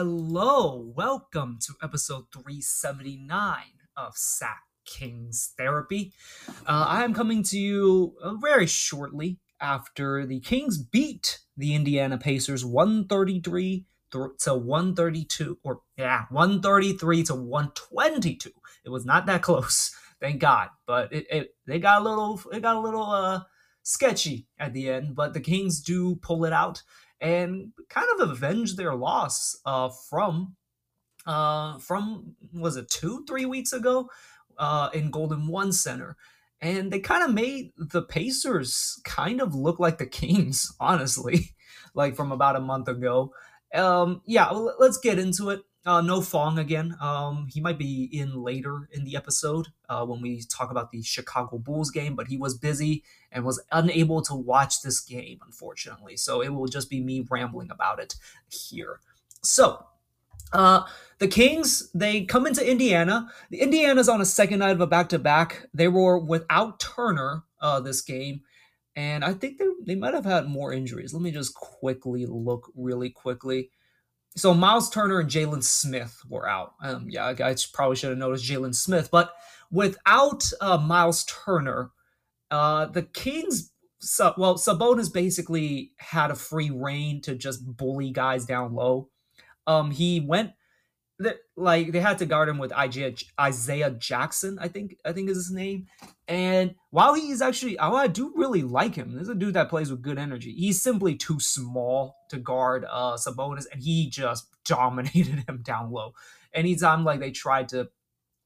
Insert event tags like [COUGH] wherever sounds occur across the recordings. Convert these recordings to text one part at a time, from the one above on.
hello. Welcome to episode 379 of Sack Kings Therapy. Uh, I am coming to you uh, very shortly after the Kings beat the Indiana Pacers 133 to 132, or yeah, 133 to 122. It was not that close, [LAUGHS] thank God. But it, it they got a little it got a little uh sketchy at the end, but the Kings do pull it out and kind of avenge their loss uh, from uh, from was it two three weeks ago uh, in Golden One Center, and they kind of made the Pacers kind of look like the Kings, [LAUGHS] honestly, like from about a month ago. Um, yeah, let's get into it. Uh, no Fong again. Um, he might be in later in the episode uh, when we talk about the Chicago Bulls game, but he was busy and was unable to watch this game, unfortunately. So it will just be me rambling about it here. So, uh, the Kings, they come into Indiana. The Indiana's on a second night of a back to back. They were without Turner uh, this game. And I think they, they might have had more injuries. Let me just quickly look really quickly so Miles Turner and Jalen Smith were out. Um, yeah, I probably should have noticed Jalen Smith, but without uh, Miles Turner, uh, the Kings, well, Sabonis basically had a free reign to just bully guys down low. Um, he went that like they had to guard him with Isaiah Jackson, I think I think is his name. And while he's actually, I do really like him. There's a dude that plays with good energy. He's simply too small to guard uh, Sabonis, and he just [LAUGHS] dominated him down low. Anytime like they tried to,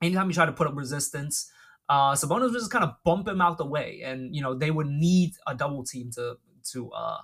anytime he tried to put up resistance, uh, Sabonis would just kind of bump him out the way, and you know they would need a double team to to uh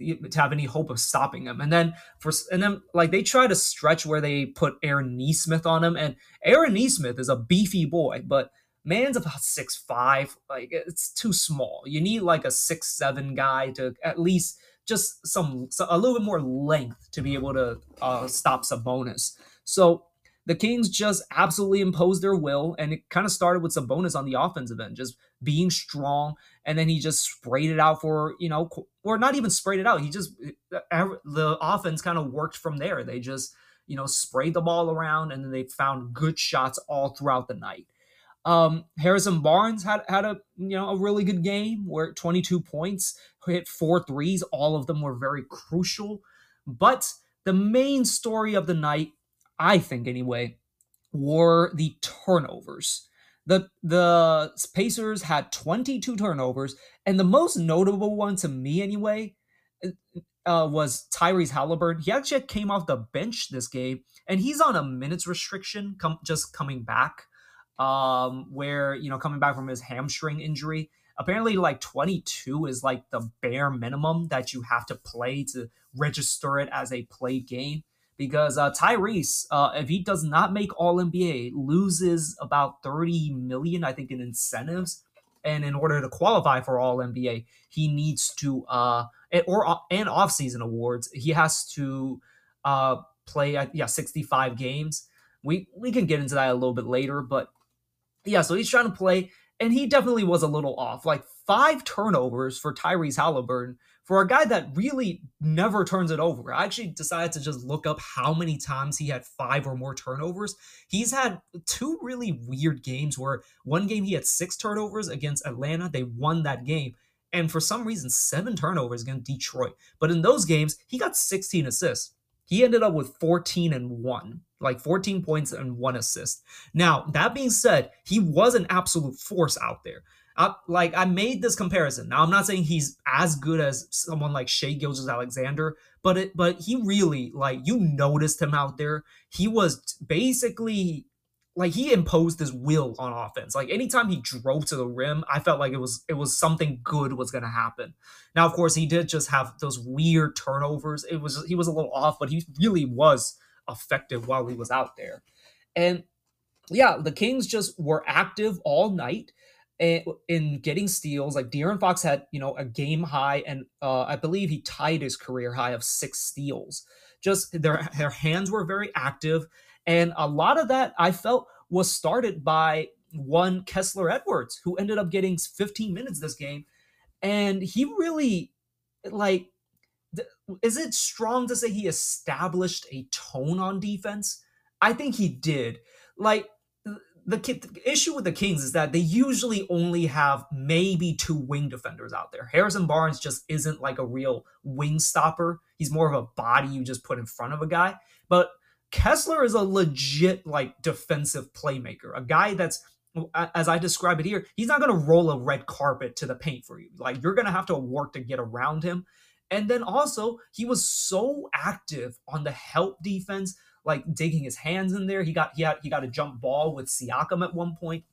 to have any hope of stopping him. And then for and then like they try to stretch where they put Aaron Nesmith on him, and Aaron Nesmith is a beefy boy, but man's about six five. Like it's too small. You need like a six seven guy to at least just some a little bit more length to be able to uh, stop Sabonis. So the Kings just absolutely imposed their will, and it kind of started with Sabonis on the offensive end, just being strong, and then he just sprayed it out for you know, or not even sprayed it out. He just the offense kind of worked from there. They just you know sprayed the ball around, and then they found good shots all throughout the night. Um, Harrison Barnes had had a you know a really good game where 22 points, hit four threes. All of them were very crucial. But the main story of the night I think anyway, were the turnovers. The the Pacers had 22 turnovers, and the most notable one to me anyway uh, uh was Tyrese Halliburton. He actually came off the bench this game, and he's on a minutes restriction, com- just coming back. Um, where you know coming back from his hamstring injury. Apparently, like 22 is like the bare minimum that you have to play to register it as a played game because uh, Tyrese, uh, if he does not make All NBA, loses about 30 million, I think, in incentives. And in order to qualify for All NBA, he needs to, uh, or uh, and offseason awards, he has to uh, play, yeah, 65 games. We we can get into that a little bit later, but yeah, so he's trying to play, and he definitely was a little off. Like five turnovers for Tyrese Halliburton for a guy that really never turns it over. I actually decided to just look up how many times he had five or more turnovers. He's had two really weird games where one game he had six turnovers against Atlanta. They won that game. And for some reason, seven turnovers against Detroit. But in those games, he got 16 assists. He ended up with 14 and 1, like 14 points and one assist. Now, that being said, he was an absolute force out there. I, like I made this comparison. Now I'm not saying he's as good as someone like Shai Gilgeous-Alexander, but it but he really like you noticed him out there. He was basically like he imposed his will on offense. Like anytime he drove to the rim, I felt like it was it was something good was going to happen. Now, of course, he did just have those weird turnovers. It was he was a little off, but he really was effective while he was out there. And yeah, the Kings just were active all night in getting steals. Like De'Aaron Fox had, you know, a game high, and uh, I believe he tied his career high of six steals. Just their their hands were very active, and a lot of that I felt was started by one Kessler Edwards, who ended up getting 15 minutes this game, and he really like is it strong to say he established a tone on defense? I think he did. Like the, the issue with the Kings is that they usually only have maybe two wing defenders out there. Harrison Barnes just isn't like a real wing stopper. He's more of a body you just put in front of a guy. But Kessler is a legit like defensive playmaker, a guy that's as I describe it here, he's not going to roll a red carpet to the paint for you. Like you're going to have to work to get around him. And then also, he was so active on the help defense, like digging his hands in there. He got he had he got a jump ball with Siakam at one point,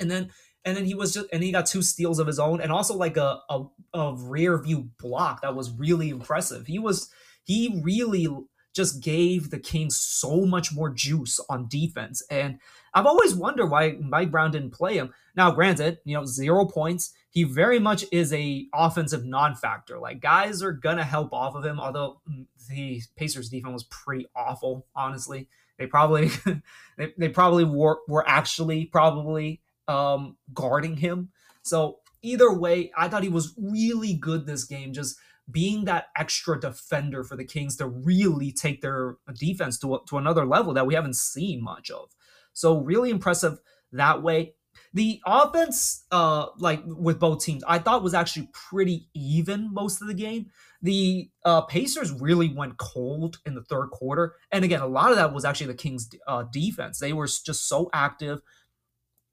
and then and then he was just and he got two steals of his own, and also like a a, a rear view block that was really impressive. He was he really just gave the Kings so much more juice on defense. And I've always wondered why Mike Brown didn't play him. Now, granted, you know, zero points. He very much is a offensive non-factor. Like guys are gonna help off of him, although the Pacers defense was pretty awful, honestly. They probably [LAUGHS] they, they probably were were actually probably um guarding him. So either way, I thought he was really good this game. Just being that extra defender for the Kings to really take their defense to, to another level that we haven't seen much of. So really impressive that way. The offense, uh, like with both teams, I thought was actually pretty even most of the game. The uh, Pacers really went cold in the third quarter, and again, a lot of that was actually the Kings' uh, defense. They were just so active,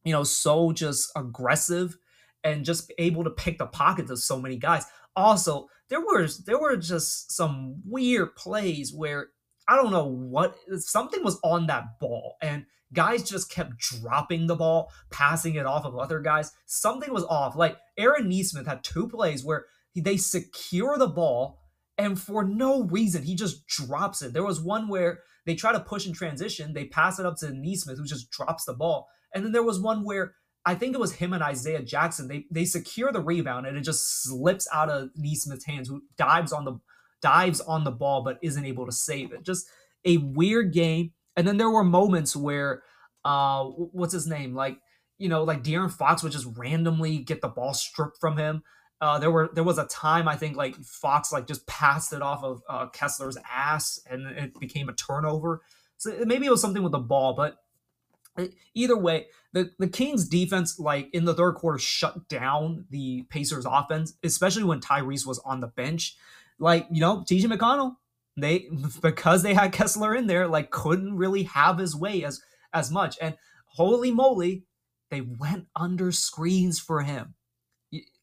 you know, so just aggressive, and just able to pick the pockets of so many guys. Also, there was there were just some weird plays where I don't know what something was on that ball and guys just kept dropping the ball, passing it off of other guys. Something was off. Like Aaron Nesmith had two plays where they secure the ball and for no reason he just drops it. There was one where they try to push in transition, they pass it up to Nesmith who just drops the ball. And then there was one where I think it was him and Isaiah Jackson. They they secure the rebound and it just slips out of Nesmith's hands, who dives on the dives on the ball but isn't able to save it. Just a weird game. And then there were moments where uh what's his name? Like, you know, like De'Aaron Fox would just randomly get the ball stripped from him. Uh, there were there was a time I think like Fox like just passed it off of uh, Kessler's ass and it became a turnover. So maybe it was something with the ball, but either way, the, the Kings defense, like in the third quarter, shut down the Pacers offense, especially when Tyrese was on the bench. Like, you know, TJ McConnell, they [LAUGHS] because they had Kessler in there, like couldn't really have his way as as much. And holy moly, they went under screens for him.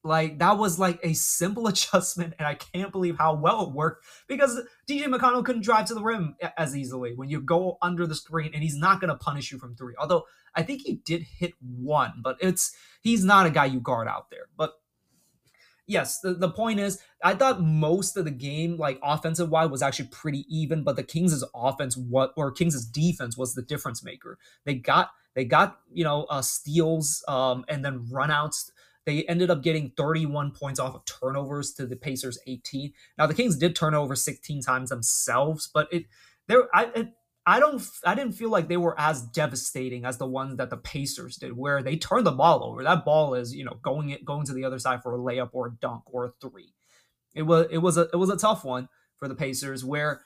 Like that was like a simple [LAUGHS] adjustment, and I can't believe how well it worked because TJ McConnell couldn't drive to the rim as easily when you go under the screen, and he's not going to punish you from three. Although I think he did hit one, but it's he's not a guy you guard out there. But yes, the, the point is, I thought most of the game, like offensive wise, was actually pretty even, but the Kings' offense, what or Kings' defense was the difference maker. They got they got you know uh, steals um, and then runouts they ended up getting 31 points off of turnovers to the Pacers 18. Now the Kings did turn over 16 times themselves, but it there I it, I don't I didn't feel like they were as devastating as the ones that the Pacers did, where they turned the ball over. That ball is you know going it going to the other side for a layup or a dunk or a three. It was it was a it was a tough one for the Pacers where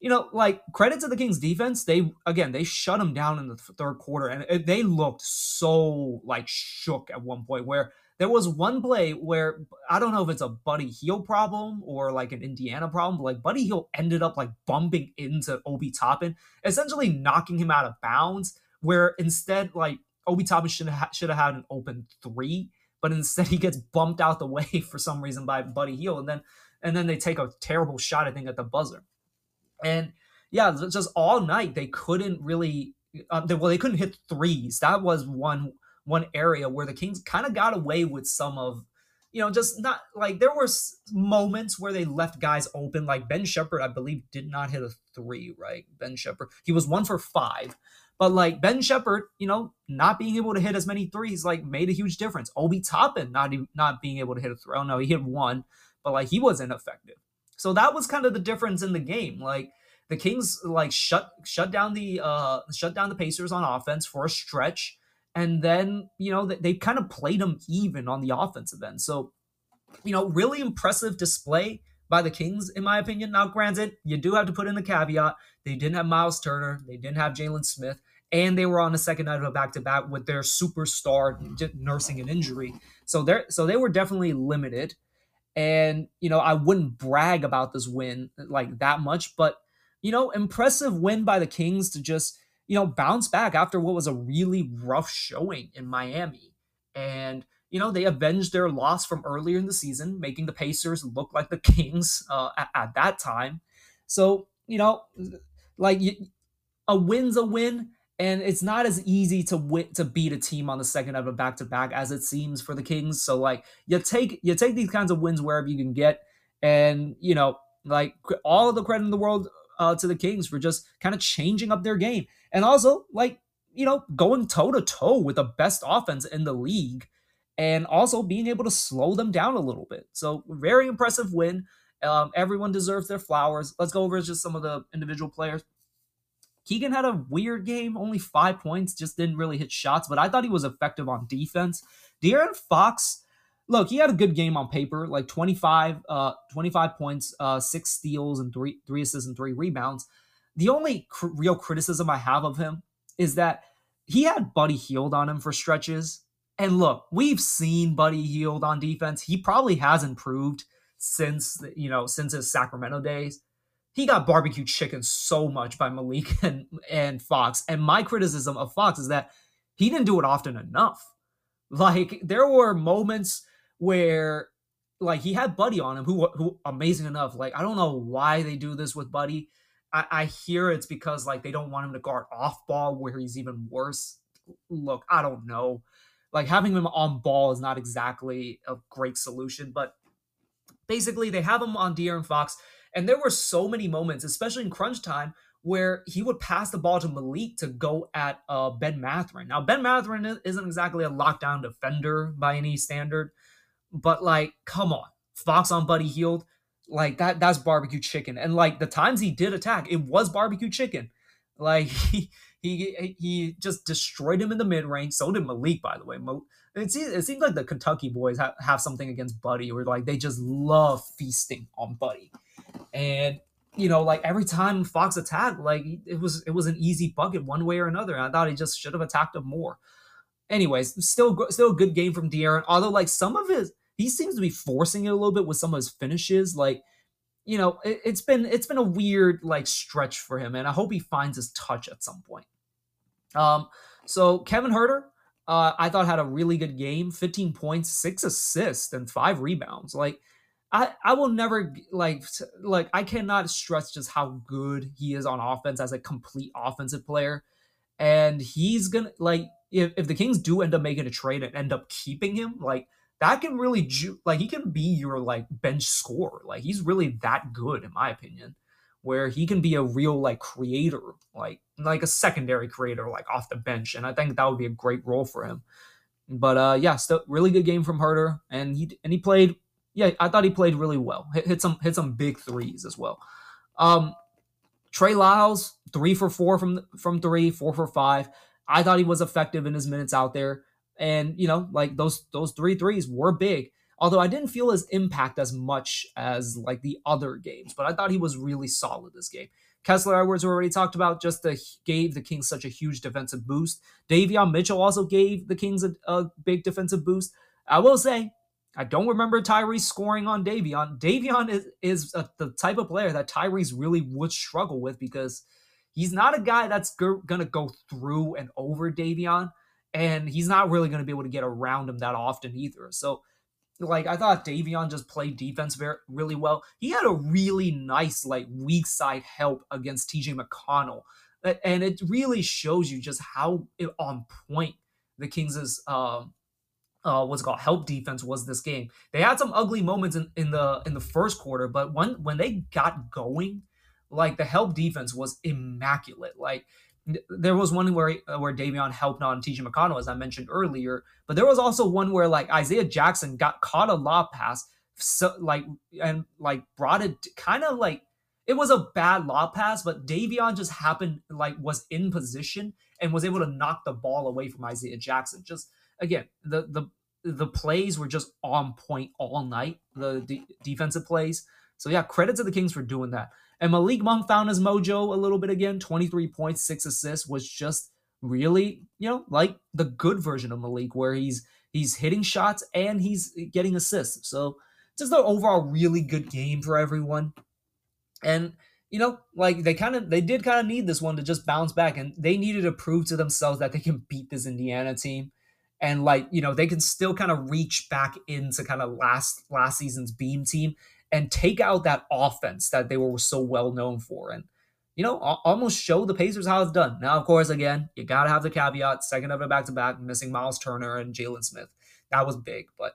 you know, like credit to the Kings defense. They again, they shut them down in the third quarter, and they looked so like shook at one point. Where there was one play where I don't know if it's a Buddy Hield problem or like an Indiana problem, but like Buddy Hield ended up like bumping into Obi Toppin, essentially knocking him out of bounds. Where instead, like Obi Toppin should have should have had an open three, but instead he gets bumped out the [LAUGHS] way for some reason by Buddy Hield, and then and then they take a terrible shot, I think, at the buzzer. And yeah, just all night they couldn't really, uh, they, well, they couldn't hit threes. That was one one area where the Kings kind of got away with some of, you know, just not like there were moments where they left guys open. Like Ben Sheppard, I believe, did not hit a three, right? Ben Sheppard, he was one for five. But like Ben Sheppard, you know, not being able to hit as many threes like made a huge difference. Obi Toppin not not being able to hit a three. Oh no, he hit one, but like he was ineffective. So that was kind of the difference in the game. Like the Kings like shut shut down the uh shut down the Pacers on offense for a stretch and then, you know, they, they kind of played them even on the offensive end. So, you know, really impressive display by the Kings, in my opinion. Now, granted, you do have to put in the caveat they didn't have Miles Turner, they didn't have Jalen Smith, and they were on the second night of a back to back with their superstar nursing an injury. So they so they were definitely limited. And you know, I wouldn't brag about this win like that much, but you know, impressive win by the Kings to just you know bounce back after what was a really rough showing in Miami. And you know, they avenged their loss from earlier in the season, making the Pacers look like the [LAUGHS] Kings uh, at, at that time. So, you know, like a win's a win, and it's not as easy to win to beat a team on the second of a back to back as it seems for the Kings. So, like, you take you take these kinds of wins wherever you can get, and you know, like all the credit in the world uh, to the Kings for just kind of changing up their game, and also like you know going toe to toe with the best offense in the league and also being able to slow them down a little bit. So, very impressive win. Um, everyone deserves their flowers. Let's go over just some of the individual players. Keegan had a weird game, only five points, just didn't really hit shots, but I thought he was effective on defense. De'Aaron Fox, look, he had a good game on paper, like 25, uh, 25 points, uh, six steals, and three three assists and three rebounds. The only cr- real criticism I have of him is that he had Buddy Hield on him for stretches, and look, we've seen Buddy Hield on defense. He probably has improved since you know since his Sacramento days. He got barbecue chicken so much by Malik [LAUGHS] and, and Fox. And my criticism of Fox is that he didn't do it often enough. Like there were moments where like he had Buddy on him, who who amazing enough. Like I don't know why they do this with Buddy. I, I hear it's because like they don't want him to guard off ball where he's even worse. Look, I don't know like having him on ball is not exactly a great solution, but basically they have him on De'Aaron Fox, and there were so many moments, especially in crunch time, where he would pass the ball to Malik to go at uh, Ben Mathurin. Now Ben Mathurin isn't exactly a lockdown defender by any standard, but like, come on, Fox on Buddy Hield, like that that's barbecue chicken. And like the times he did attack, it was barbecue chicken. Like [LAUGHS] he he he just destroyed him in the mid range. So did Malik, by the way. It seems, it seems like the Kentucky boys have, have something against Buddy, or like they just love feasting on Buddy. And you know, like every time Fox attacked, like it was it was an easy bucket one way or another. I thought he just should have attacked him more. Anyways, still still a good game from De'Aaron. Although like some of his he seems to be forcing it a little bit with some of his finishes. Like you know, it, has been it's been a weird like stretch for him, and I hope he finds his touch at some point. Um, so Kevin Huerter, uh, I thought had a really good game, 15 points, six assists, and five rebounds. Like, I I will never like like I cannot stress just how good he is on offense as a complete offensive player, and he's gonna like if, if the Kings do end up making a trade and end up keeping him, like that can really ju- like he can be your like bench scorer. Like he's really that good in my opinion, where he can be a real like creator, like like a secondary creator, like off the bench. And I think that would be a great role for him. But uh yeah, still really good game from Huerter, and he and he played. Yeah, I thought he played really well. Hit, hit some hit some big threes as well. Um, Trey Lyles three for four from from three, four for five. I thought he was effective in his minutes out there. And you know, like those those three threes were big. Although I didn't feel his impact as much as like the other games, but I thought he was really solid this game. Kessler Edwards already talked about just the gave the Kings such a huge defensive boost. Davion Mitchell also gave the Kings a, a big defensive boost. I will say, I don't remember Tyrese scoring on Davion. Davion is, is a, the type of player that Tyrese really would struggle with because he's not a guy that's g- going to go through and over Davion and he's not really going to be able to get around him that often either. So, like I thought Davion just played defense very really well. He had a really nice like weak side help against TJ McConnell, and it really shows you just how on point the Kings' um, uh, what's called help defense was this game. They had some ugly moments in, in the in the first quarter, but when when they got going, like the help defense was immaculate. Like there was one where uh, where Davion helped on TJ McConnell, as I mentioned earlier, but there was also one where like Isaiah Jackson got caught a lob pass, so like and like brought it kind of like it was a bad lob pass, but Davion just happened like was in position and was able to knock the ball away from Isaiah Jackson. Just again, the the the plays were just on point all night. The defensive plays, So yeah, credit to the Kings for doing that. And Malik Monk found his mojo a little bit again. 23 points, six assists was just really, you know, like the good version of Malik, where he's he's hitting shots and he's getting assists. So just an overall really good game for everyone. And you know, like they kind of they did kind of need this one to just bounce back, and they needed to prove to themselves that they can beat this Indiana team, and like you know they can still kind of reach back into kind of last last season's Beam team and take out that offense that they were so well known for, and you know almost show the Pacers how it's done. Now, of course, again you got to have the caveat: second of it back to back, missing Miles Turner and Jalen Smith, that was big, but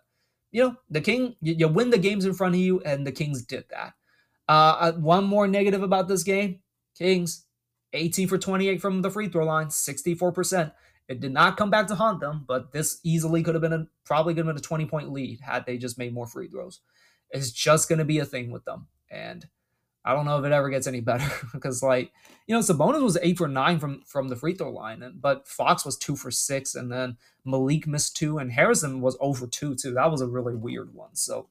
you know the King you, you win the games in front of you, and the Kings did that. Uh, uh, one more negative about this game Kings, 18 for 28 from the free throw line, 64%. It did not come back to haunt them, but this easily could have been a, probably could have been a 20 point lead had they just made more free throws. It's just going to be a thing with them. And I don't know if it ever gets any better [LAUGHS] because, like, you know, Sabonis was eight for nine from from the free throw line, and but Fox was two for six, and then Malik missed two, and Harrison was over two too. That was a really weird one. So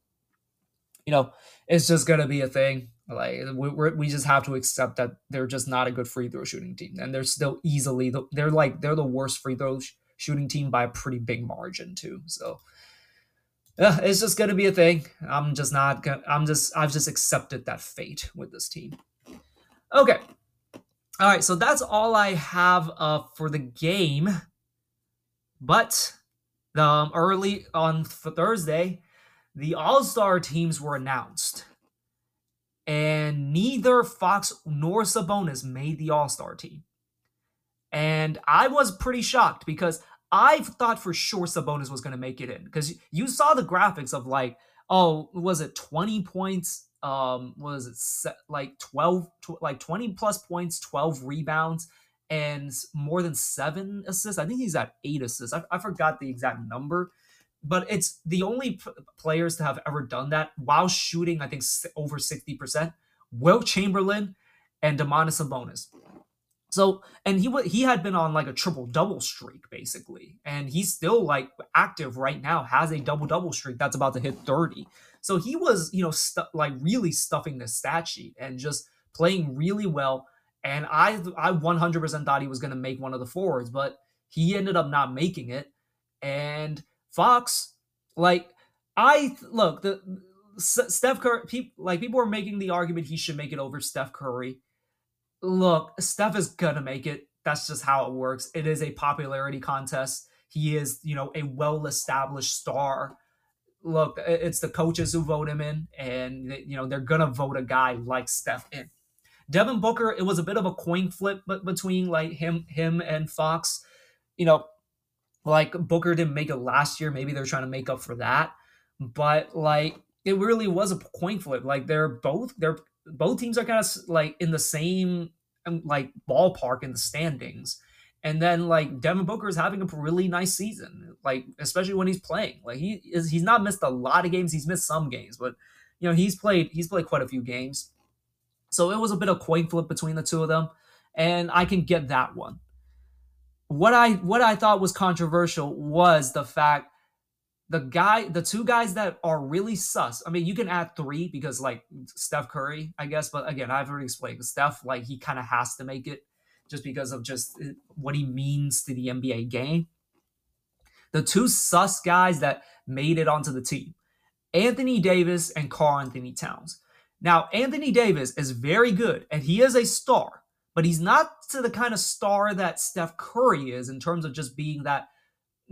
you know, it's just gonna be a thing. Like we we just have to accept that they're just not a good free throw shooting team, and they're still easily the, they're like they're the worst free throw sh- shooting team by a pretty big margin too. So it's just gonna be a thing. I'm just not gonna. I'm just I've just accepted that fate with this team. Okay, all right. So that's all I have uh, for the game. But um, early on Thursday, the All Star teams were announced, and neither Fox nor Sabonis made the All Star team. And I was pretty shocked because I thought for sure Sabonis was going to make it in because you saw the graphics of like, oh, was it 20 points? Um, was it like 12, tw- like 20 plus points, 12 rebounds, and more than seven assists? I think he's at eight assists. I, I forgot the exact number but it's the only p- players to have ever done that while shooting, I think, over 60%. Wilt Chamberlain and Domantas Sabonis. So, and he he had been on like a triple double streak basically, and he's still like active right now. Has a double double streak that's about to hit thirty. So he was, you know, stu- like really stuffing the stat sheet and just playing really well. And I I 100% thought he was going to make one of the forwards, but he ended up not making it. And Fox, like I look the Steph Curry. People like people are making the argument he should make it over Steph Curry. Look, Steph is gonna make it. That's just how it works. It is a popularity contest. He is, you know, a well-established star. Look, it's the coaches who vote him in, and you know they're gonna vote a guy like Steph in. Devin Booker, it was a bit of a coin flip, between like him, him and Fox. You know, like Booker didn't make it last year. Maybe they're trying to make up for that. But like it really was a coin flip. Like they're both they're both teams are kind of like in the same um, like ballpark in the standings. And then like Devin Booker is having a really nice season, like especially when he's playing. Like he is he's not missed a lot of games. He's missed some games, but you know he's played he's played quite a few games. So it was a bit of coin flip between the two of them, and I can get that one what I what I thought was controversial was the fact the guy the two guys that are really sus. I mean, you can add three because like Steph Curry, I guess, but again, I've already explained Steph like he kind of has to make it just because of just uh, what he means to the NBA game. The two sus guys that made it onto the team, Anthony Davis and Karl-Anthony Towns. Now, Anthony Davis is very good and he is a star but he's not to the kind of star that Steph Curry is in terms of just being that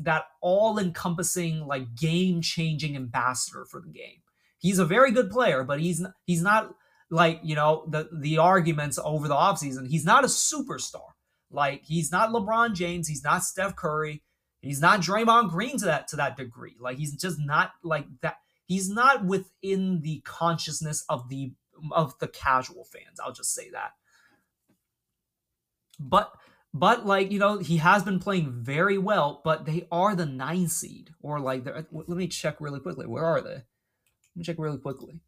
that all-encompassing like game-changing ambassador for the game. He's a very good player, but he's he's not like, you know, the the arguments over the offseason. He's not a superstar. Like he's not LeBron James, he's not Steph Curry, he's not Draymond Green to that to that degree. Like he's just not like that. He's not within the consciousness of the of the casual fans. I'll just say that. But but like you know he has been playing very well but they are the nine seed. Or like let me check really quickly. Where are they? Let me check really quickly.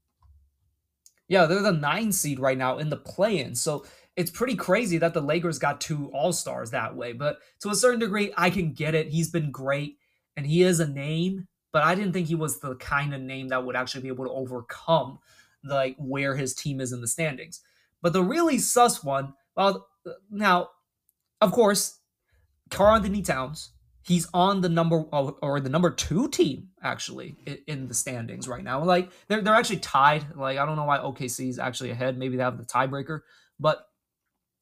Yeah they're the nine seed right now in the play-in. So it's pretty crazy that the lakers got two all-stars that way. But to a certain degree i can get it. He's been great and he is a name but i didn't think he was the kind of name that would actually be able to overcome like where his team is in the standings. But the really sus one, well, now, of course, Karl-Anthony Towns, he's on the number or the number two team actually in the standings right now. Like they're they're actually tied. Like I don't know why OKC is actually ahead. Maybe they have the tiebreaker, but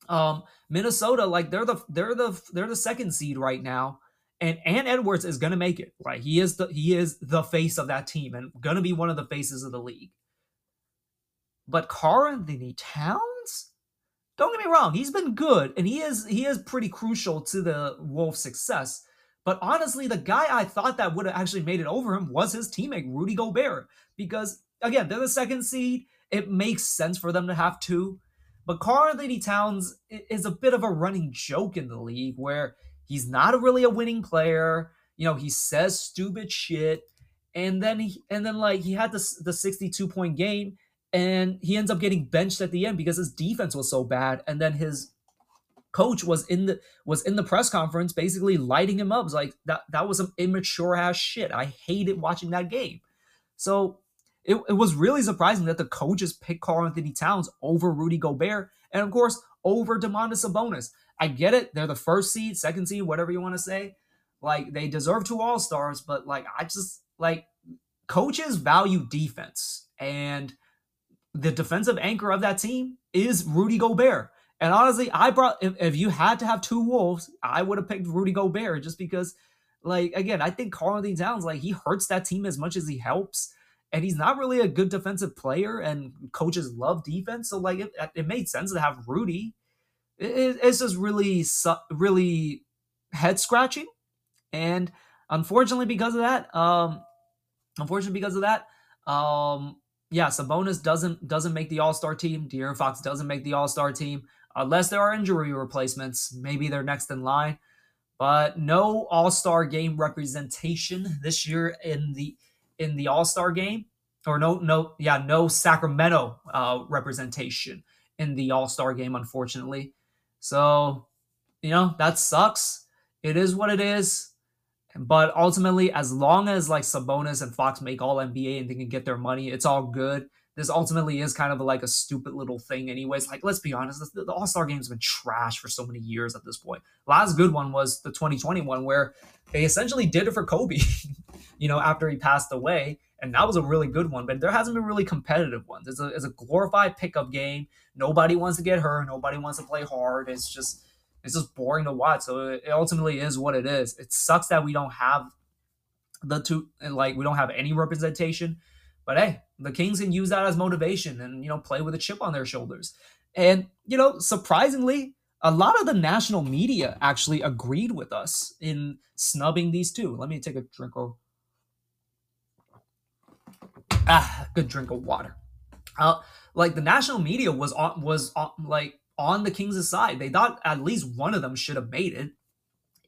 um, Minnesota, like they're the they're the they're the second seed right now, and Ant Edwards is gonna make it. Right, he is the he is the face of that team and gonna be one of the faces of the league. But Karl-Anthony Towns, don't get me wrong, he's been good and he is he is pretty crucial to the Wolves' success. But honestly, the guy I thought that would have actually made it over him was his teammate Rudy Gobert because again they're the second seed. It makes sense for them to have two. But Karl-Anthony Towns is a bit of a running joke in the league where he's not really a winning player. You know, he says stupid shit. And then he and then like he had the the 62 point game and he ends up getting benched at the end because his defense was so bad and then his coach was in the was in the press conference basically lighting him up. Like that that was some immature ass shit. I hated watching that game. So it, it was really surprising that the coaches picked Karl-Anthony Towns over Rudy Gobert and, of course, over Domantas Sabonis. I get it. They're the first seed, second seed, whatever you want to say. Like, they deserve two All Stars, but, like, I just, like, coaches value defense. And the defensive anchor of that team is Rudy Gobert. And honestly, I brought, if, if you had to have two Wolves, I would have picked Rudy Gobert just because, like, again, I think Karl-Anthony Towns, like, he hurts that team as much as he helps and he's not really a good defensive player, and coaches love defense. So like it, it made sense to have Rudy. It, it's just really really head scratching, and unfortunately because of that, um, unfortunately because of that, um, yeah, Sabonis doesn't doesn't make the All Star team. De'Aaron Fox doesn't make the All Star team unless there are injury replacements. Maybe they're next in line, but no All Star game representation this year in the in the All Star game, or no, no, yeah, no Sacramento uh, representation in the All Star game, unfortunately. So, you know, that sucks. It is what it is. But ultimately, as long as like Sabonis and Fox make all NBA and they can get their money, it's all good. This ultimately is kind of like a stupid little thing, anyways. Like, let's be honest, the, the All Star game's been trash for so many years at this point. Last good one was the 2020 one, where they essentially did it for Kobe. [LAUGHS] you know, after he passed away. And that was a really good one, but there hasn't been really competitive ones. It's a, it's a glorified pickup game. Nobody wants to get hurt. Nobody wants to play hard. It's just it's just boring to watch. So it ultimately is what it is. It sucks that we don't have the two like we don't have any representation. But hey, the Kings can use that as motivation and you know play with a chip on their shoulders. And you know, surprisingly, a lot of the national media actually agreed with us in snubbing these two. Let me take a drink of ah, good drink of water. Uh, like the national media was on was on, like on the Kings' side. They thought at least one of them should have made it,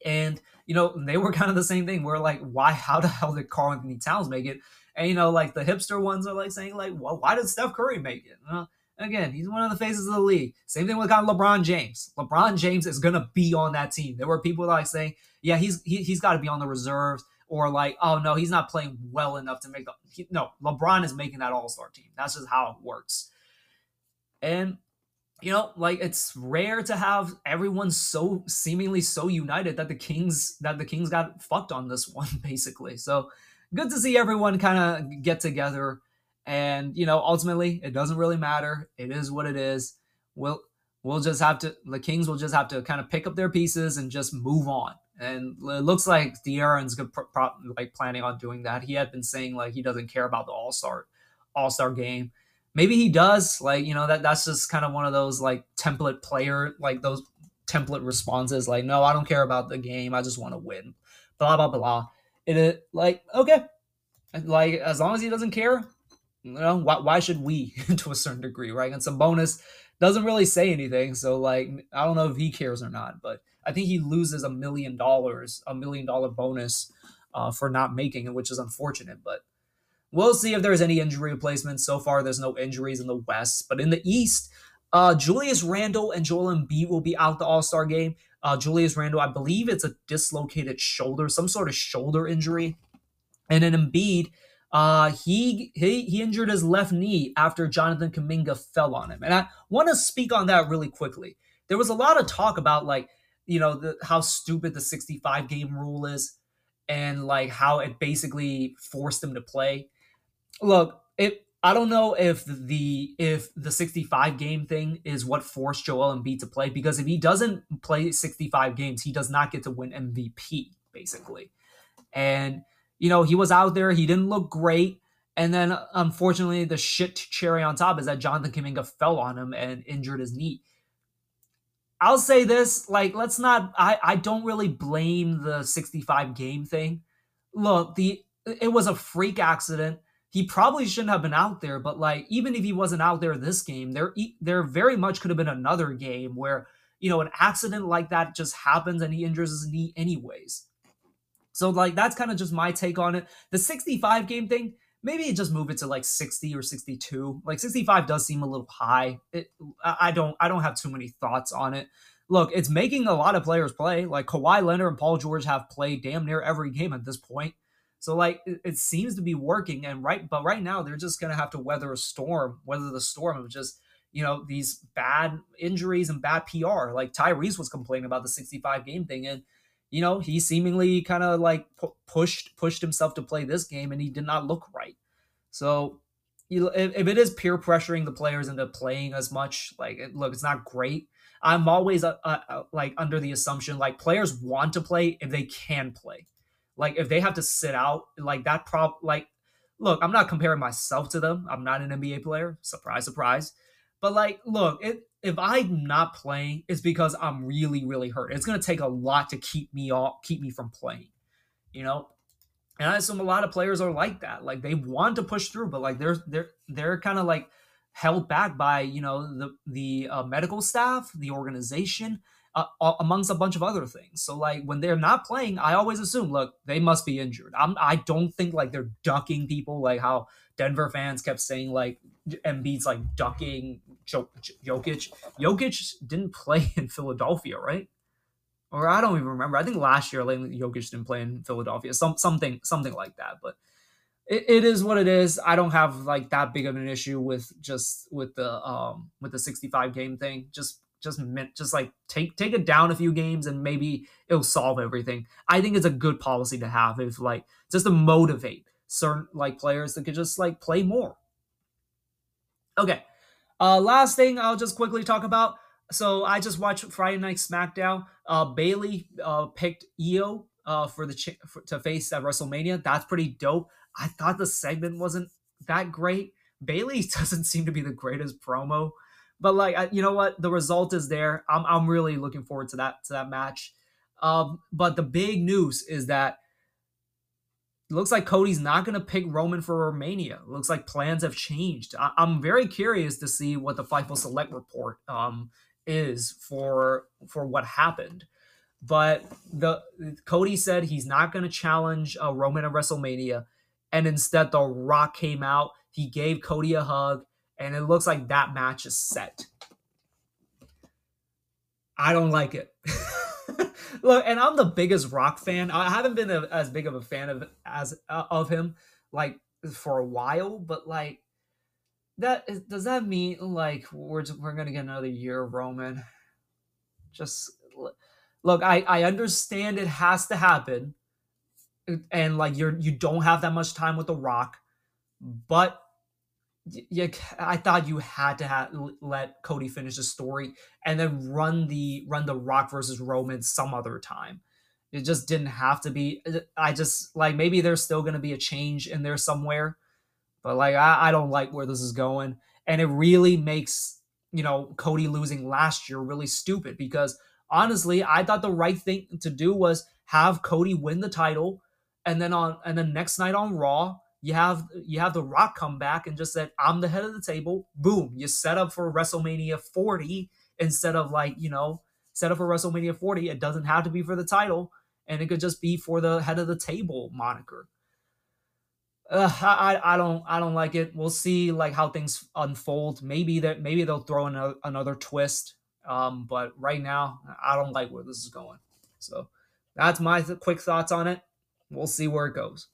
and you know they were [LAUGHS] kind of the same thing. We're like, why? How the hell did Karl-Anthony Towns make it? And you know, like the hipster ones are like saying, like, well, why did Steph Curry make it? Uh, again, he's one of the faces of the league. Same thing with kind of LeBron James. LeBron James is gonna be on that team. There were people like saying, yeah, he's he, he's got to be on the reserves or like, oh no, he's not playing well enough to make the. He, no, LeBron is making that All Star team. That's just how it works. And you know, like it's rare to have everyone so seemingly so united that the Kings that the Kings got fucked on this [LAUGHS] one basically. So good to see everyone kind of get together. And you know, ultimately, it doesn't really matter. It is what it is. We'll we'll just have to. The Kings will just have to kind of pick up their pieces and just move on and it looks like De'Aaron's good, like planning on doing that. He had been saying like he doesn't care about the All Star All Star game. Maybe he does. Like you know that that's just kind of one of those like template player like those template responses. Like no, I don't care about the game. I just want to win. Blah blah blah. It, it like okay, like as long as he doesn't care, you know why, why should we [LAUGHS] to a certain degree, right? And Sabonis doesn't really say anything, so like I don't know if he cares or not, but I think he loses a million dollars, a million dollar bonus uh, for not making it, which is unfortunate. But we'll see if there's any injury replacements. So far, there's no injuries in the West, but in the East, uh, Julius Randle and Joel Embiid will be out the All Star game. Uh, Julius Randle, I believe it's a dislocated shoulder, some sort of shoulder injury, and then Embiid. Uh, he, he he injured his left knee after Jonathan Kuminga fell on him, and I want to speak on that really quickly. There was a lot of talk about like you know the, how stupid the 65 game rule is, and like how it basically forced him to play. Look, it I don't know if the if the 65 game thing is what forced Joel Embiid to play because if he doesn't play 65 games, he does not get to win MVP basically. And you know, he was out there, he didn't look great. And then unfortunately, the shit cherry on top is that Jonathan Kuminga fell on him and injured his knee. I'll say this, like, let's not I, I don't really blame the 65 game thing. Look, the it was a freak accident. He probably shouldn't have been out there, but like even if he wasn't out there this game, there there very much could have been another game where, you know, an accident like that just happens and he injures his knee anyways. So like that's kind of just my take on it. The 65 game thing, maybe just move it to like 60 or 62. Like 65 does seem a little high. It, I don't I don't have too many thoughts on it. Look, it's making a lot of players play. Like Kawhi Leonard and Paul George have played damn near every game at this point. So like it, it seems to be working and right but right now they're just to have to weather a storm, weather the storm of just you know these bad injuries and bad PR. Like Tyrese was complaining about the 65 game thing and you know, he seemingly kind of like pu- pushed pushed himself to play this game, and he did not look right. So, you, if, if, it is peer pressuring the players into playing as much, like, look, it's not great. I'm always uh, uh, like under the assumption like players want to play if they can play. Like if they have to sit out, like that prob like, look, I'm not comparing myself to them. I'm not an NBA player. Surprise, surprise. But like, look, it, if I'm not playing, it's because I'm really, really hurt. It's gonna take a lot to keep me off, keep me from playing. You know, and I assume a lot of players are like that. Like they want to push through, but like they're they're they're kind of like held back by you know the the uh, medical staff, the organization, uh, amongst a bunch of other things. So like when they're not playing, I always assume, look, they must be injured. I'm I don't think like they're ducking people like how Denver fans kept saying like Embiid's like ducking Jokic. Jokic didn't play [LAUGHS] in Philadelphia, right? Or I don't even remember. I think last year like, Jokic didn't play in Philadelphia. Some something something like that. But it, it is what it is. I don't have like that big of an issue with just with the um with the 65 game thing. Just just just like take take it down a few games and maybe it'll solve everything. I think it's a good policy to have if like just to motivate certain like players that could just like play more. Okay. Uh last thing I'll just quickly talk about. So I just watched Friday Night SmackDown. Uh Bayley uh picked Io uh for the ch- for, to face at WrestleMania. That's pretty dope. I thought the segment wasn't that great. Bayley [LAUGHS] doesn't seem to be the greatest promo. But like, I, you know what? The result is there. I'm I'm really looking forward to that to that match. Um, but the big news is that looks like Cody's not going to pick Roman for Romania. Looks like plans have changed. I, am very curious to see what the Fightful Select report um, is for for what happened. But the Cody said he's not going to challenge uh, Roman at WrestleMania, and instead The Rock came out. He gave Cody a hug and it looks like that match is set. I don't like it. [LAUGHS] Look, and I'm the biggest Rock fan. I haven't been a, as big of a fan of as uh, of him like for a while, but like that does that mean like we're we're gonna get another year of Roman? Just look, I I understand it has to happen, and like you're you don't have that much time with the Rock, but yeah, I thought you had to have let Cody finish the story and then run the run the Rock versus Roman some other time. It just didn't have to be. Uh, I just like maybe there's still going to be a change in there somewhere, but like I, I don't like where this is going, and it really makes you know Cody losing last year really stupid because honestly, I thought the right thing to do was have Cody win the title, and then on and then next night on Raw you have you have the Rock come back and just said, "I'm the head of the table." Boom, you set up for WrestleMania 40 instead of like you know set up for WrestleMania 40. It doesn't have to be for the title, and it could just be for the head of the table moniker. Uh, I, I don't I don't like it. We'll see like how things unfold. Maybe that maybe they'll throw in a, another twist. Um, but right now I don't like where this is going. So that's my quick thoughts on it. We'll see where it goes.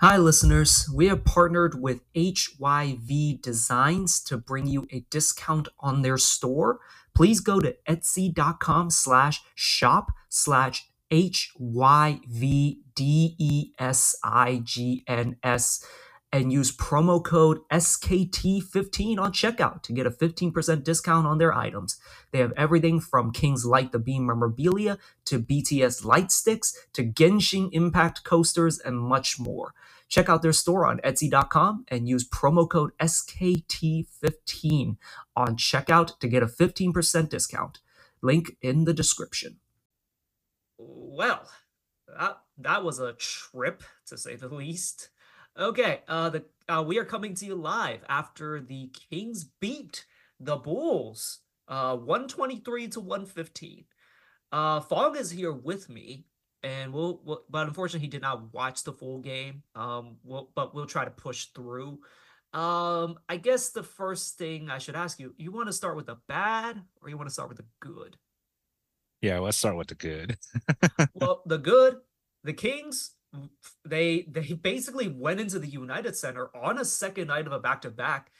Hi, listeners. We have partnered with HYV Designs to bring you a discount on their store. Please go to etsy.com slash shop slash H-Y-V-D-E-S-I-G-N-S and use promo code SKT15 on checkout to get a 15% discount on their items. They have everything from King's Light the Beam memorabilia to BTS light sticks to Genshin Impact coasters and much more. Check out their store on Etsy.com and use promo code SKT15 on checkout to get a 15% discount. Link in the description. Well, that, that was a trip to say the least. Okay, uh, the uh, we are coming to you live after the Kings beat the Bulls, uh, 123 to 115. Uh, Fong is here with me, and we'll, we'll, but unfortunately he did not watch the full game. Um, we'll, but we'll try to push through. Um, I guess the first thing I should ask you, you want to start with the bad or you want to start with the good? Yeah, let's start with the good. [LAUGHS] well, the good, the Kings they they basically went into the United Center on a second night of a back to back,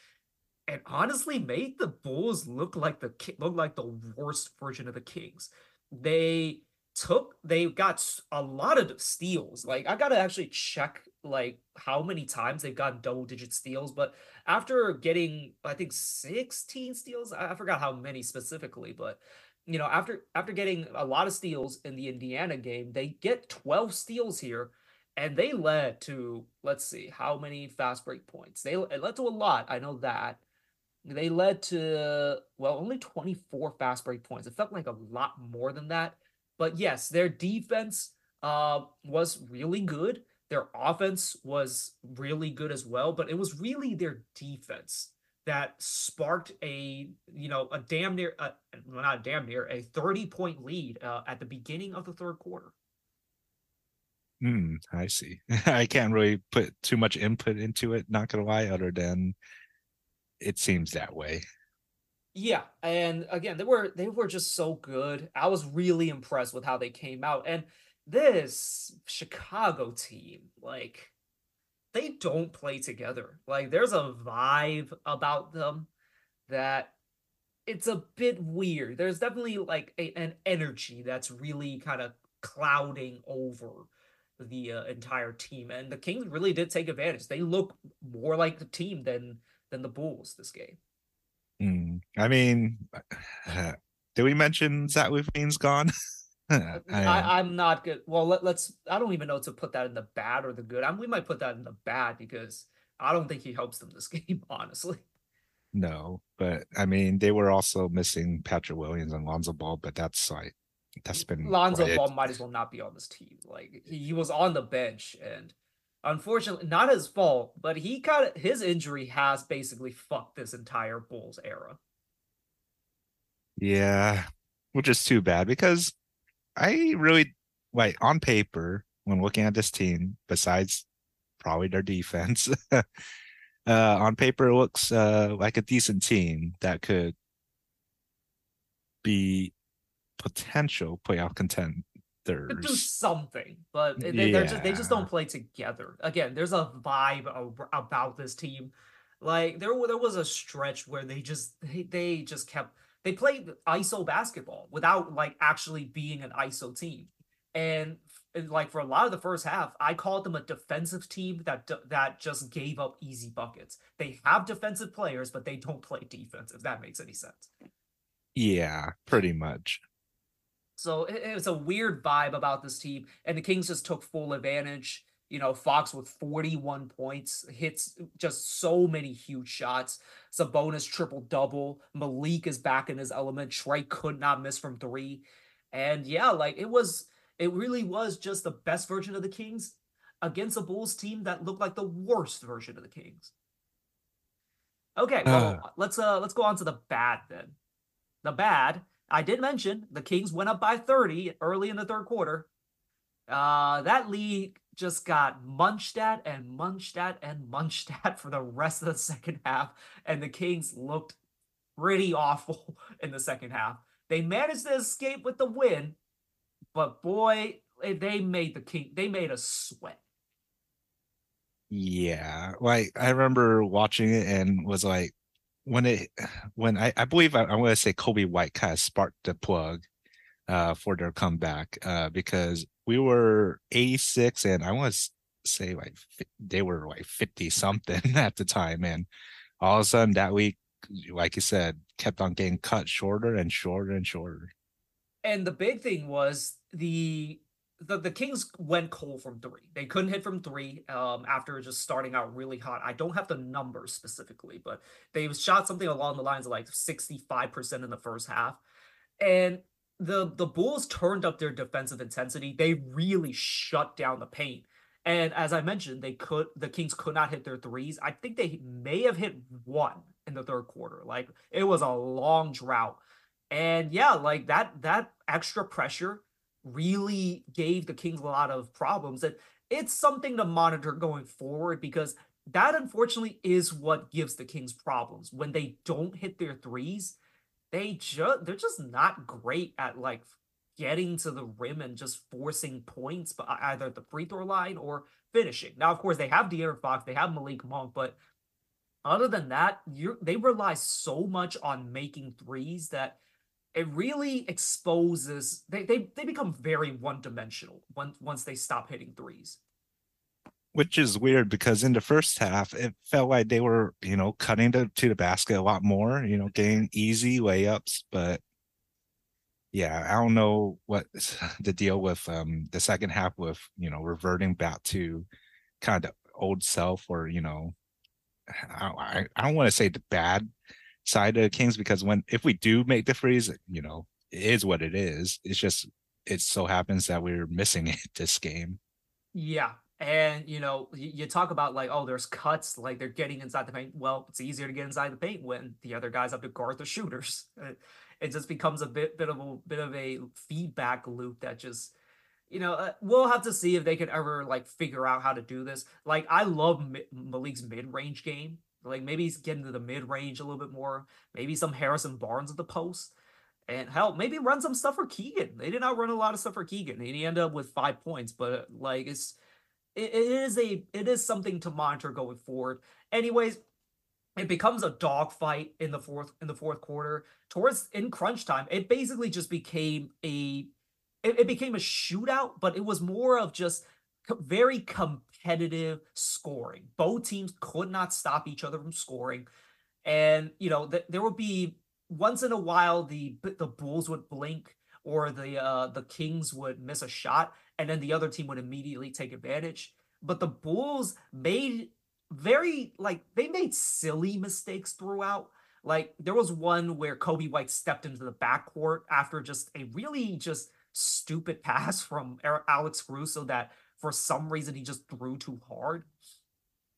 and honestly made the Bulls look like the look like the worst version of the Kings. They took they got a lot of steals. Like I gotta actually check like how many times they've gotten double digit steals, but after getting I think 16 steals, I forgot how many specifically, but you know after after getting a lot of steals in the Indiana game, they get 12 steals here and they led to let's see how many fast break points? They led to a lot i know that. They led to well only 24 fast break points. It felt like a lot more than that. But yes their defense uh was really good. Their offense was really good as well but it was really their defense that sparked a you know a damn near uh, well, not damn near a 30 point lead uh, at the beginning of the third quarter Mm, I see. [LAUGHS] I can't really put too much input into it, not gonna lie, other than it seems that way. Yeah, and again, they were they were just so good. I was really impressed with how they came out. And this Chicago team, like they don't play together. Like there's a vibe about them that it's a bit weird. There's definitely like a, an energy that's really kind of clouding over the uh, entire team, and the Kings really did take advantage. They look more like the team than than the Bulls this game. Mm, I mean, uh, [SIGHS] did we mention Zach LaVine's gone? [LAUGHS] I, am not good. Well, let, us I don't even know to put that in the bad or the good. I mean, we might put that in the bad because I don't think he helps them this [LAUGHS] game, honestly. No, but I mean, they were also missing Patrick Williams and Lonzo Ball, but that's like that's been Lonzo. Ball might as well not be on this team. Like he, he was on the bench and unfortunately not his fault, but he kind of his injury has basically fucked this entire Bulls era. Yeah, which is too bad because I really like on paper when looking at this team, besides probably their defense, [LAUGHS] uh, on paper it looks uh, like a decent team that could be potential playoff contenders. Could do something, but they, yeah. just they just don't play together. Again, there's a vibe about this team. Like there there was a stretch where they just they, they just kept they played ISO basketball without like actually being an ISO team. And like for a lot of the first half, I called them a defensive team that that just gave up easy buckets. They have defensive players, but they don't play defense. If that makes any sense. Yeah, pretty much. So it, it was a weird vibe about this team, and the Kings just took full advantage. You know, Fox with 41 points, hits just so many huge shots. Sabonis triple double. Malik is back in his element. Trey could not miss from three. And yeah, like it was, it really was just the best version of the Kings against a Bulls team that looked like the worst version of the Kings. Okay, well, uh. let's uh let's go on to the bad then. The bad I did mention the Kings went up by 30 early in the third quarter. Uh, that lead just got munched at and munched at and munched [LAUGHS] at for the rest of the second half, and the Kings looked pretty awful [LAUGHS] in the second half. They managed to escape with the win, but boy, they made the King they made a sweat. Yeah, like I remember watching it and was like, when it, [SIGHS] when I, I believe I, I'm going to say Coby White kind of sparked the plug uh, for their comeback uh, because we were 86 and I want to say like they were like 50 something [LAUGHS] at the time, and all of a sudden that week, like you said, kept on getting cut shorter and shorter and shorter. And the big thing was the the, the Kings went cold from three. They couldn't hit from three um, after just starting out really hot. I don't have the numbers specifically, but they shot something along the lines of like 65% in the first half. And the the Bulls turned up their defensive intensity. They really shut down the paint. And as I mentioned, they could the Kings could not hit their threes. I think they may have hit one in the third quarter. Like it was a long drought. And yeah, like that that extra pressure really gave the Kings a lot of problems. And it's something to monitor going forward because that unfortunately is what gives the Kings problems. When they don't hit their threes, they just they're just not great at like getting to the rim and just forcing points, but either the free throw line or finishing. Now, of course, they have De'Aaron Fox, they have Malik Monk, but other than that, you they rely so much on making threes that it really exposes they they, they become very one dimensional once once they stop hitting threes. Which is weird because in the first half, it felt like they were, you know, cutting to, to the basket a lot more, you know, getting easy layups. But yeah, I don't know what [LAUGHS] the deal with um the second half with, you know, reverting back to kind of old self or, you know, [SIGHS] I, I, I don't want to say the bad side of Kings because when if we do make the freeze, you know, it is what it is. It's just it so happens that we're missing [LAUGHS] it this game. Yeah. And you know, you talk about like, oh, there's cuts, like they're getting inside the paint. Well, it's easier to get inside the paint when the other guys have to guard the shooters. [LAUGHS] It just becomes a bit bit of a bit of a feedback loop that just you know, uh, we'll have to see if they can ever like figure out how to do this. Like, I love Malik's mid range game. Like maybe he's getting to the mid range a little bit more. Maybe some Harrison Barnes at the post. And hell, maybe run some stuff for Keegan. They did not run a lot of stuff for Keegan. And he ended up with five points, but like it's it, it is a it is something to monitor going forward. Anyways, it becomes a dogfight in the fourth in the fourth quarter. Towards in crunch time, it basically just became a it, it became a shootout, but it was more of just very competitive scoring. Both teams could not stop each other from scoring, and you know th- there would be once in a while the the Bulls would blink or the uh, the Kings would miss a shot, and then the other team would immediately take advantage. But the Bulls made very like they made silly mistakes throughout. Like there was one where Coby White stepped into the backcourt after just a really just stupid [LAUGHS] pass from Alex Caruso that for some reason he just threw too hard.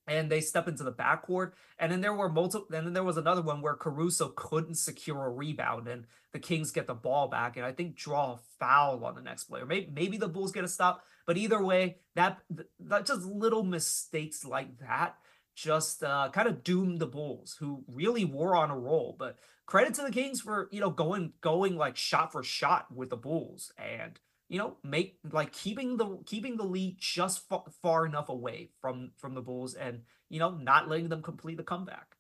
And they step into the backcourt. And then there were multiple and then there was another one where Caruso couldn't secure a rebound and the Kings get the ball back and I think draw a foul on the next player. Maybe maybe the Bulls get a stop, but either way, that that just little mistakes like that just uh, kind of doomed the Bulls, who really were on a roll. But credit to the Kings for you know going going like shot for shot with the Bulls and you know make like keeping the keeping the lead just far, far enough away from from the Bulls and you know not letting them complete the comeback.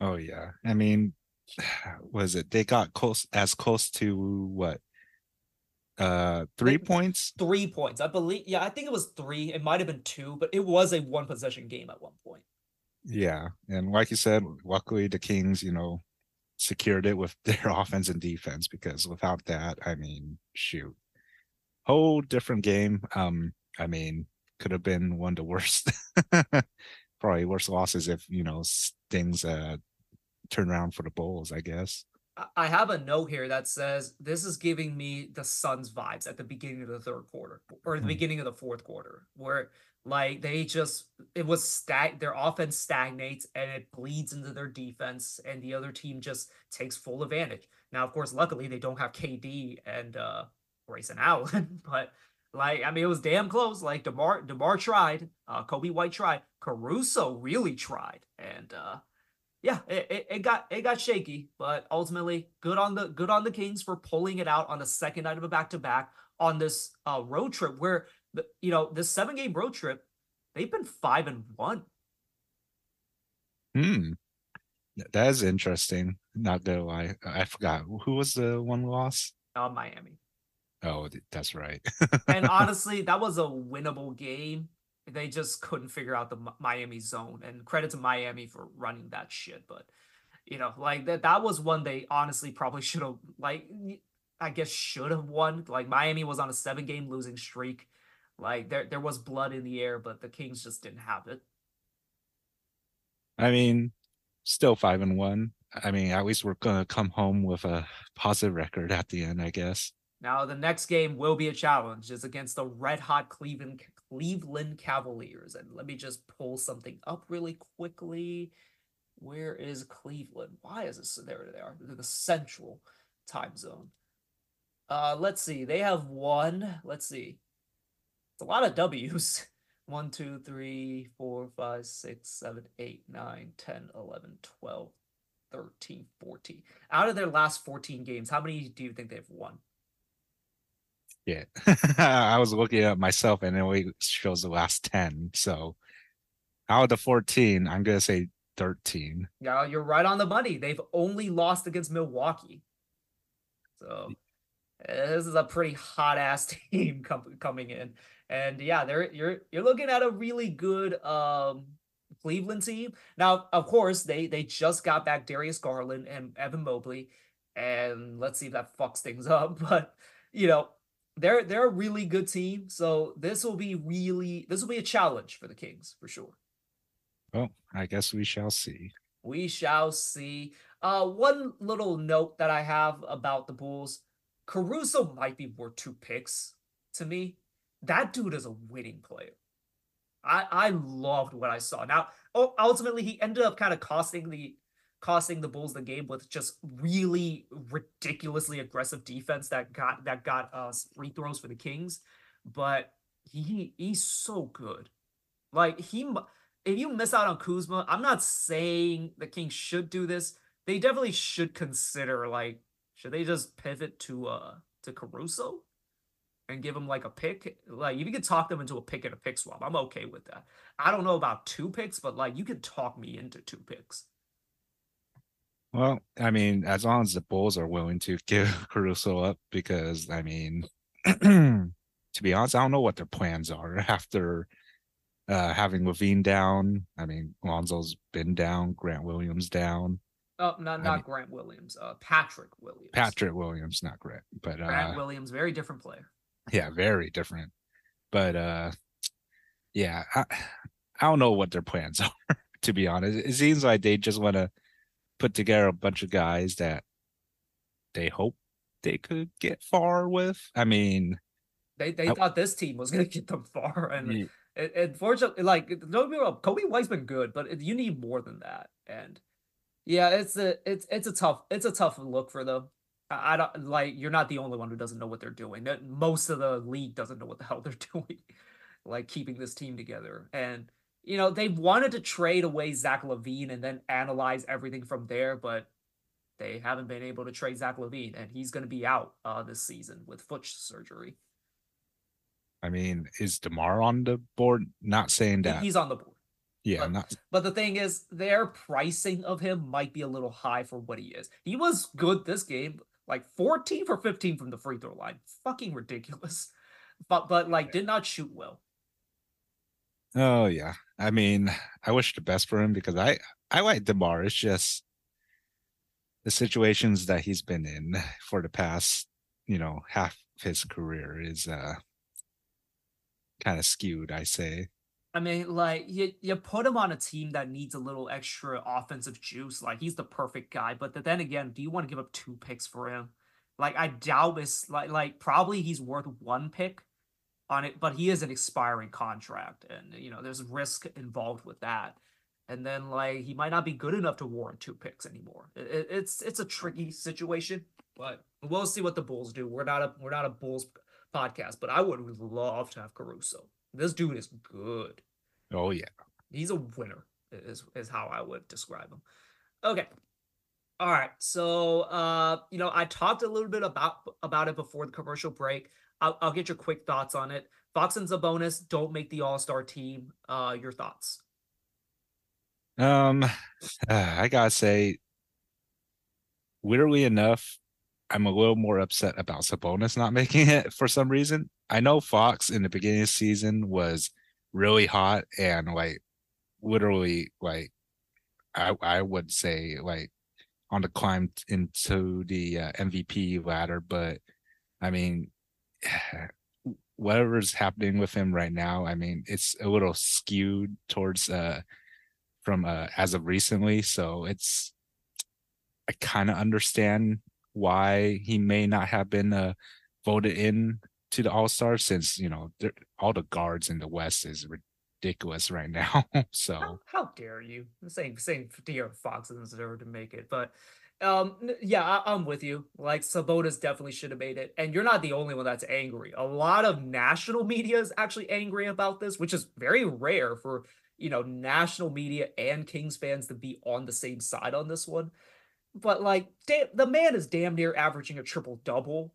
Oh yeah, I mean, [SIGHS] was it? They got close as close to what? Uh three points? Three points. I believe yeah i think it was three. It might have been two but it was a one possession game at one point. Yeah. And like you said luckily the kings you know secured it with [LAUGHS] their offense and defense because without that i mean shoot whole different game um i mean could have been one of the worst [LAUGHS] probably worst losses if you know things uh turn around for the bulls i guess I have a note here that says this is giving me the Suns vibes at the beginning of the third quarter or the mm-hmm. beginning of the fourth quarter, where like they just it was stag their offense stagnates and it bleeds into their defense, and the other team just takes full advantage. Now, of course, luckily they don't have KD and uh Grayson [LAUGHS] Allen, but like I mean it was damn close. Like DeMar DeMar tried, uh Coby White tried, Caruso really tried, and uh yeah, it, it, it, got it got shaky, but ultimately good on the good on the Kings for pulling it out on the second night of a back to back on this uh, road trip where the you know this seven game road trip they've been five and one. Hmm. That is interesting. Not gonna lie, I forgot who was the one loss. Uh, Miami. Oh, that's right. and [LAUGHS] honestly, that was a winnable game. They just couldn't figure out the Miami zone. And credit to Miami for running that shit. But you know, like that that was one they honestly probably [LAUGHS] should have like I guess should have won. Like Miami was on a seven game losing streak. Like there there was blood in the air, but the Kings just didn't have it. I mean, still five and one. I mean, at least we're gonna come home with a positive record at the end, I guess. Now the next game will be a challenge. It's against the red hot Cleveland Cleveland Cavaliers. And let me just pull something up really quickly. Where is Cleveland? Why is this there they are? The central time zone. Uh let's see. They have one. Let's see. It's a lot of W's. [LAUGHS] 1, 2, 3, 4, 5, 6, 7, 8, 9, 10, 11, 12, 13, 14. Out of their last 14 games, how many do you think they've won? Yeah. [LAUGHS] I was looking at myself and it only shows the last 10. So out of the 14, I'm going to say 13. Yeah, you're right on the money. They've only lost against Milwaukee. So this is a pretty hot ass [LAUGHS] team com- coming in. And yeah, they're you're you're looking at a really good um Cleveland team. Now, of course, they they just got back Darius Garland and Evan Mobley, and let's see if that fucks things up. [LAUGHS] But you know, they're they're a really good team. So this will be really this will be a challenge for the Kings for sure. Well, I guess we shall see. We shall see. Uh, one little note that I have about the Bulls: Caruso might be worth two picks to me that dude is a winning player. I I loved what I saw. Now, ultimately, he ended up kind of costing the costing the Bulls the game with just really ridiculously aggressive defense that got that got uh free throws for the Kings. But he he's so good. Like he, if you miss out on Kuzma, I'm not saying the Kings should do this. They definitely should consider like should they just pivot to uh to Caruso and give him like a pick. Like if you could talk them into a pick and a pick swap, I'm okay with that. I don't know about two picks, but like you could talk me into two picks. Well, I mean, as long as the Bulls are willing to give [LAUGHS] Caruso up, because I mean, [CLEARS THROAT] to be honest, I don't know what their plans are [LAUGHS] after uh, having LaVine down. I mean, Lonzo's been down, Grant Williams down. Oh, not not I mean, Grant Williams. Uh, Patrick Williams. Patrick Williams, not Grant, but Grant uh, Williams, very different player yeah very different but uh yeah I, I don't know what their plans [LAUGHS] are to be honest it seems like they just want to put together a bunch of guys that they hope they could get far with i mean they they I, thought this team was going [LAUGHS] to get them far and yeah. it, unfortunately like don't be wrong Coby White's been good but you need more than that and yeah it's a it's it's a tough it's a tough look for them I don't like you're not the only one who doesn't know what they're doing. Most of the league doesn't know what the hell they're [LAUGHS] doing, like keeping this team together. And you know they wanted to trade away Zach LaVine and then analyze everything from there, but they haven't been able to trade Zach LaVine, and he's going to be out uh, this season with foot surgery. I mean, is Demar on the board? Not saying that he's on the board. Yeah, but, not... but the thing is, their pricing of him might be a little high for what he is. He was good this game, like 14 for 15 from the free throw line. Fucking ridiculous. But but like did not shoot well. Oh yeah. I mean, I wish the best for him because I I like DeMar. It's just the situations that he's been in for the past, you know, half his career is uh kind of skewed, I say. I mean, like you, you put him on a team that needs a little extra offensive juice. Like he's the perfect guy. But then again, do you want to give up two picks for him? Like I doubt it's like like probably he's worth one pick on it, but he is an expiring contract, and you know there's risk involved with that. And then like he might not be good enough to warrant two picks anymore. It, it's it's a tricky situation, but we'll see what the Bulls do. We're not a we're not a Bulls podcast, but I would love to have Caruso. This dude is good. Oh yeah. He's a winner is is how I would describe him. Okay. All right. So uh, you know, I talked a little bit about about it before the commercial break. I'll, I'll get your quick thoughts on it. Fox and Sabonis don't make the All Star team. Uh, your thoughts? Um, [SIGHS] I gotta say, weirdly enough, I'm a little more upset about Sabonis not [LAUGHS] making it for some reason. I know Fox in the beginning of the season was really hot and like literally like I I would say like on the climb into the uh, MVP ladder, but I mean [SIGHS] whatever's happening with him right now, I mean it's a little skewed towards uh from uh as of recently, so it's I kind of understand why he may not have been uh, voted in to the All Star since you know all the guards in the West is ridiculous right now. [LAUGHS] so how, how, dare you? saying saying De'Aaron Fox doesn't deserve to make it, but um yeah I, am with you. Like sabonis definitely should have made it. And you're not the only one that's angry. A lot of national media is actually angry about this which is very rare for you know national media and kings fans to be on the same side on this one. But like the man is damn near averaging a triple double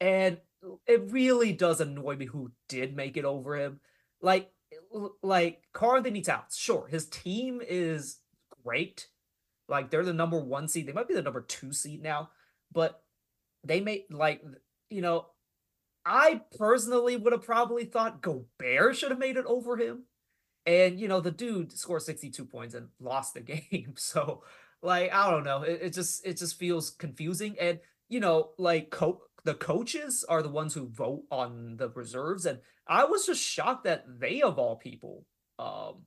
and it really does annoy me who did make it over him. Like like Karl-Anthony Towns sure his team is great like they're the number one seed they might be the number two seed now but they made like you know I personally would have probably thought Gobert should have made it over him and you know the dude scored 62 points and lost the [LAUGHS] game so like I don't know. It, it just it just feels confusing. And you know, like the coaches are the ones who vote on the reserves, and I was just shocked that they of all people, um,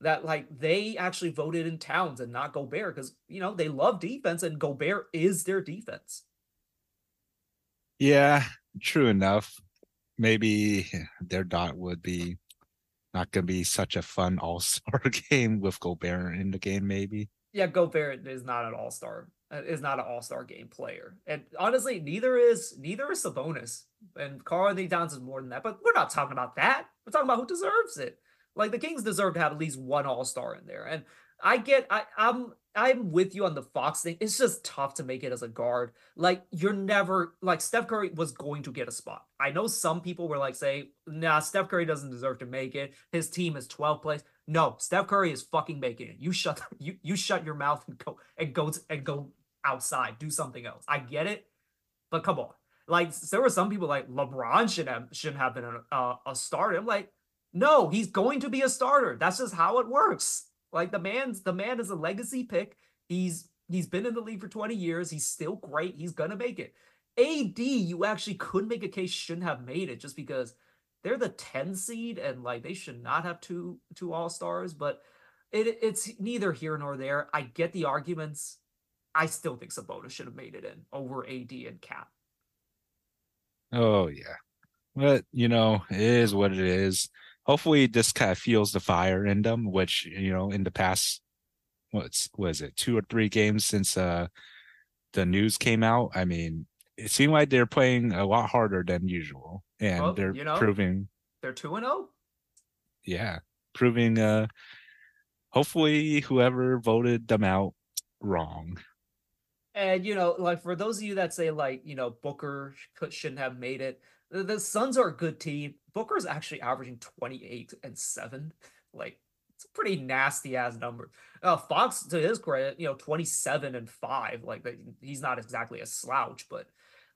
that like they actually voted in Towns and not Gobert because you know they love defense and Gobert is their defense. Yeah, true enough. Maybe their dot would be not going to be such a fun [LAUGHS] All Star [LAUGHS] game with Gobert in the game. Maybe yeah, Gobert is not an all star. Uh, is not an all star game player, and honestly, neither is neither is Sabonis. And Karl-Anthony Towns is more than that. But we're not talking about that. We're talking about who deserves it. Like the Kings deserve to have at least one all star in there. And I get, I, I'm I'm with you on the Fox thing. It's just tough to make it as a guard. Like you're never like Steph Curry was going to get a spot. I know some people were like say, nah, Steph Curry doesn't deserve to make it. His team is 12th place. No, Steph Curry is fucking making it. You shut you you shut your mouth and go and go and go outside. Do something else. I get it, but come on. Like there were some people like LeBron should have shouldn't have been a, a, a starter. I'm like, no, he's going to be a starter. That's just how it works. Like the man's the man is a legacy pick. He's he's been in the league for 20 years. He's still great. He's gonna make it. AD, you actually could make a case shouldn't have made it just because they're the 10 seed and like they should not have two two all stars, but it it's neither here nor there. I get the arguments. I still think Sabonis should have made it in over AD and KAT. Oh yeah. But you know, it is what it is hopefully this kind of fuels the fire in them, which you know in the past what's was it two or three games since uh the news came out. I mean, it seemed like they're playing a lot harder than usual, and well, they're you know, proving they're two and zero. Oh. Yeah, proving uh hopefully whoever voted them out wrong. And you know, like for those of you that say like you know Booker shouldn't have made it, the, the Suns are a good team. Booker's actually averaging 28 and 7. Like, it's a pretty nasty ass number. Uh, Fox, to his credit, you know, 27 and 5. Like, he's not exactly a slouch, but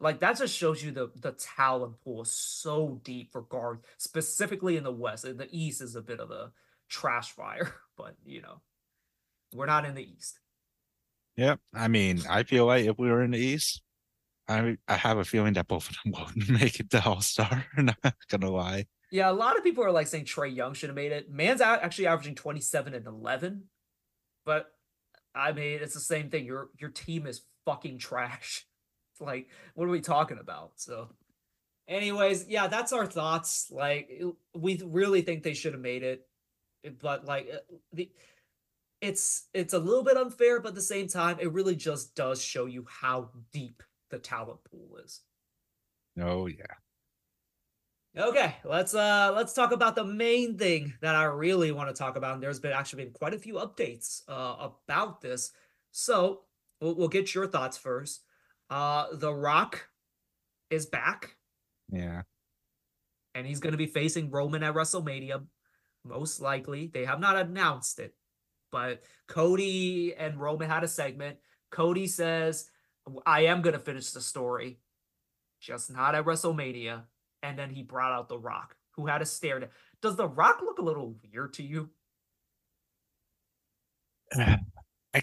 like that just shows you the the talent pool is so deep for guard, specifically in the West. In the East is a bit of a trash fire, [LAUGHS] but you know, we're not in the East. Yep. I mean, I feel like if we were in the East, I I have a feeling that both of them [LAUGHS] won't make it to All Star. [LAUGHS] Not gonna lie. Yeah, a lot of people are like saying Trae Young should have made it. Man's out actually averaging 27 and 11, but I mean it's the same thing. Your your team is fucking trash. [LAUGHS] Like what are we talking about? So, anyways, yeah, that's our thoughts. Like we really think they should have made it, but like uh, the it's it's a little bit unfair, but at the same time, it really just does show you how deep the talent pool is. Oh yeah. Okay, let's uh let's talk about the main thing that I really want to talk about. And there's been actually been quite a few updates uh about this. So we'll, we'll get your thoughts first. Uh The Rock is back. Yeah. and he's going to be facing Roman at WrestleMania, most likely. They have not announced it, but Cody and Roman had a segment. Cody says, I am going to finish the story, just not at WrestleMania. And then he brought out The Rock, who had a stare. Does The Rock look a little weird to you? [SIGHS] I,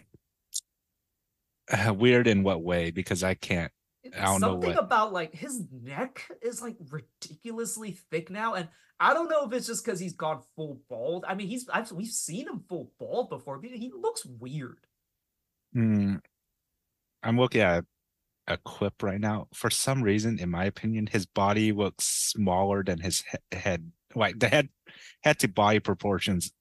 uh, weird in what way? Because I can't. I don't know Something what. about like his neck is like ridiculously thick now, and I don't know if it's just because he's gone full bald. I mean, he's I've, we've seen him full bald before, but he looks weird. Hmm. I'm looking at a clip right now. For some reason, in my opinion, his body looks smaller than his he- head. Like the head head to body proportions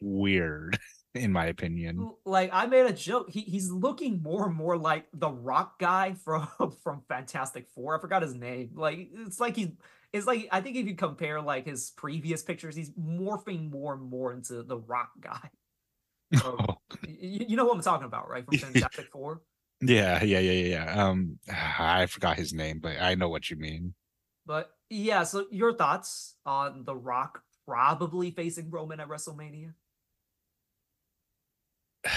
weird, [LAUGHS] in my opinion. Like I made a joke. He he's looking more and more like the rock guy from [LAUGHS] from Fantastic Four. I forgot his name. Like it's like he's it's like I think if you compare like his previous pictures, he's morphing more and more into the rock guy. [LAUGHS] Oh, You, you know what I'm talking about, right? From Fantastic Four. Yeah, yeah, yeah, yeah, yeah. Um, [SIGHS] I forgot his name, but I know what you mean. But yeah, so your thoughts on The Rock probably facing Roman at WrestleMania? [SIGHS]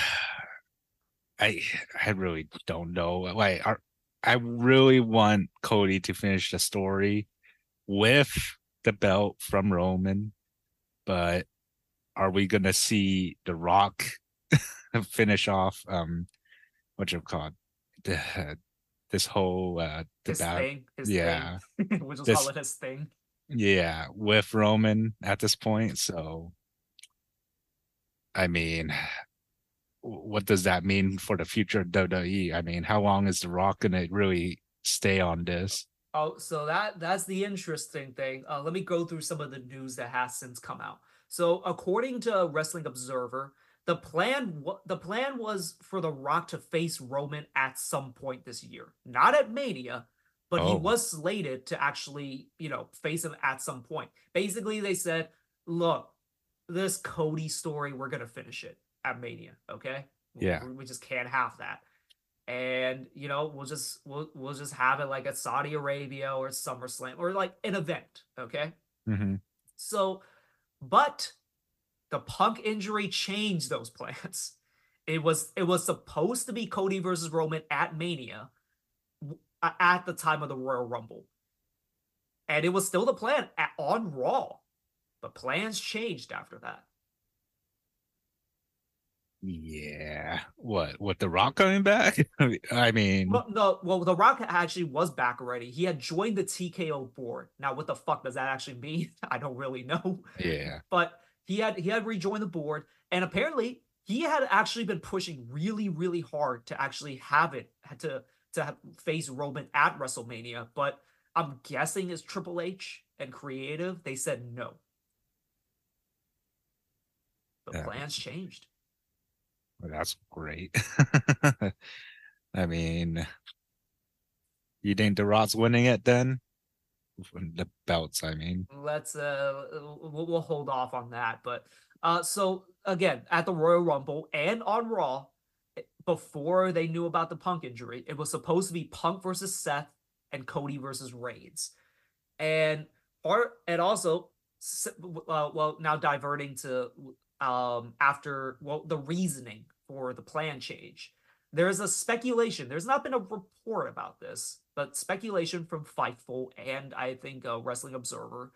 I I really don't know. Like, are, I really want Cody to finish the story with the belt from Roman, but are we gonna see The Rock [LAUGHS] finish off um what you call it the this whole uh His bat- thing, his yeah thing. [LAUGHS] we'll just This- call it his thing. yeah with Roman at this point. So I mean what does that mean for the future of WWE? I mean, how long is The Rock gonna really stay on this? Oh, so that that's the interesting thing. Uh, let me go through some of the news that has since come out. So, according to Wrestling Observer, the plan the plan was for The Rock to face Roman at some point this year, not at Mania, but he Oh. was slated to actually, you know, face him at some point. Basically, they said, "Look, this Cody story, we're gonna finish it at Mania, okay? Yeah. we, we just can't have that." and you know we'll just we'll we'll just have it like at Saudi Arabia or SummerSlam or like an event, okay? hmm So, but the Punk injury changed those plans. [LAUGHS] It was it was supposed to be Cody versus Roman at Mania at the time of the Royal Rumble, and it was still the plan at, on Raw, but plans changed after that. Yeah. What? With The Rock coming back? [LAUGHS] I mean, Well, no, well, The Rock actually was back already. He had joined the TKO board. Now, what the fuck does that actually mean? [LAUGHS] I don't really know. yeah. But he had he had rejoined the board, and apparently he had actually been pushing really, really hard to actually have it had to to have, face Roman at WrestleMania. But I'm guessing as Triple H and creative, they said no. The plans changed. Well, that's great. [LAUGHS] I mean, you think The Rock's winning it then? The belts, I mean. let's uh we'll, we'll hold off on that but uh so again at the royal rumble and on raw eh, before they knew about the punk injury it was supposed to be punk versus seth and cody versus reigns and or and also uh, well now diverting to um after well the reasoning for the plan change there's a speculation there's not been a report about this but speculation from fightful and i think a wrestling observer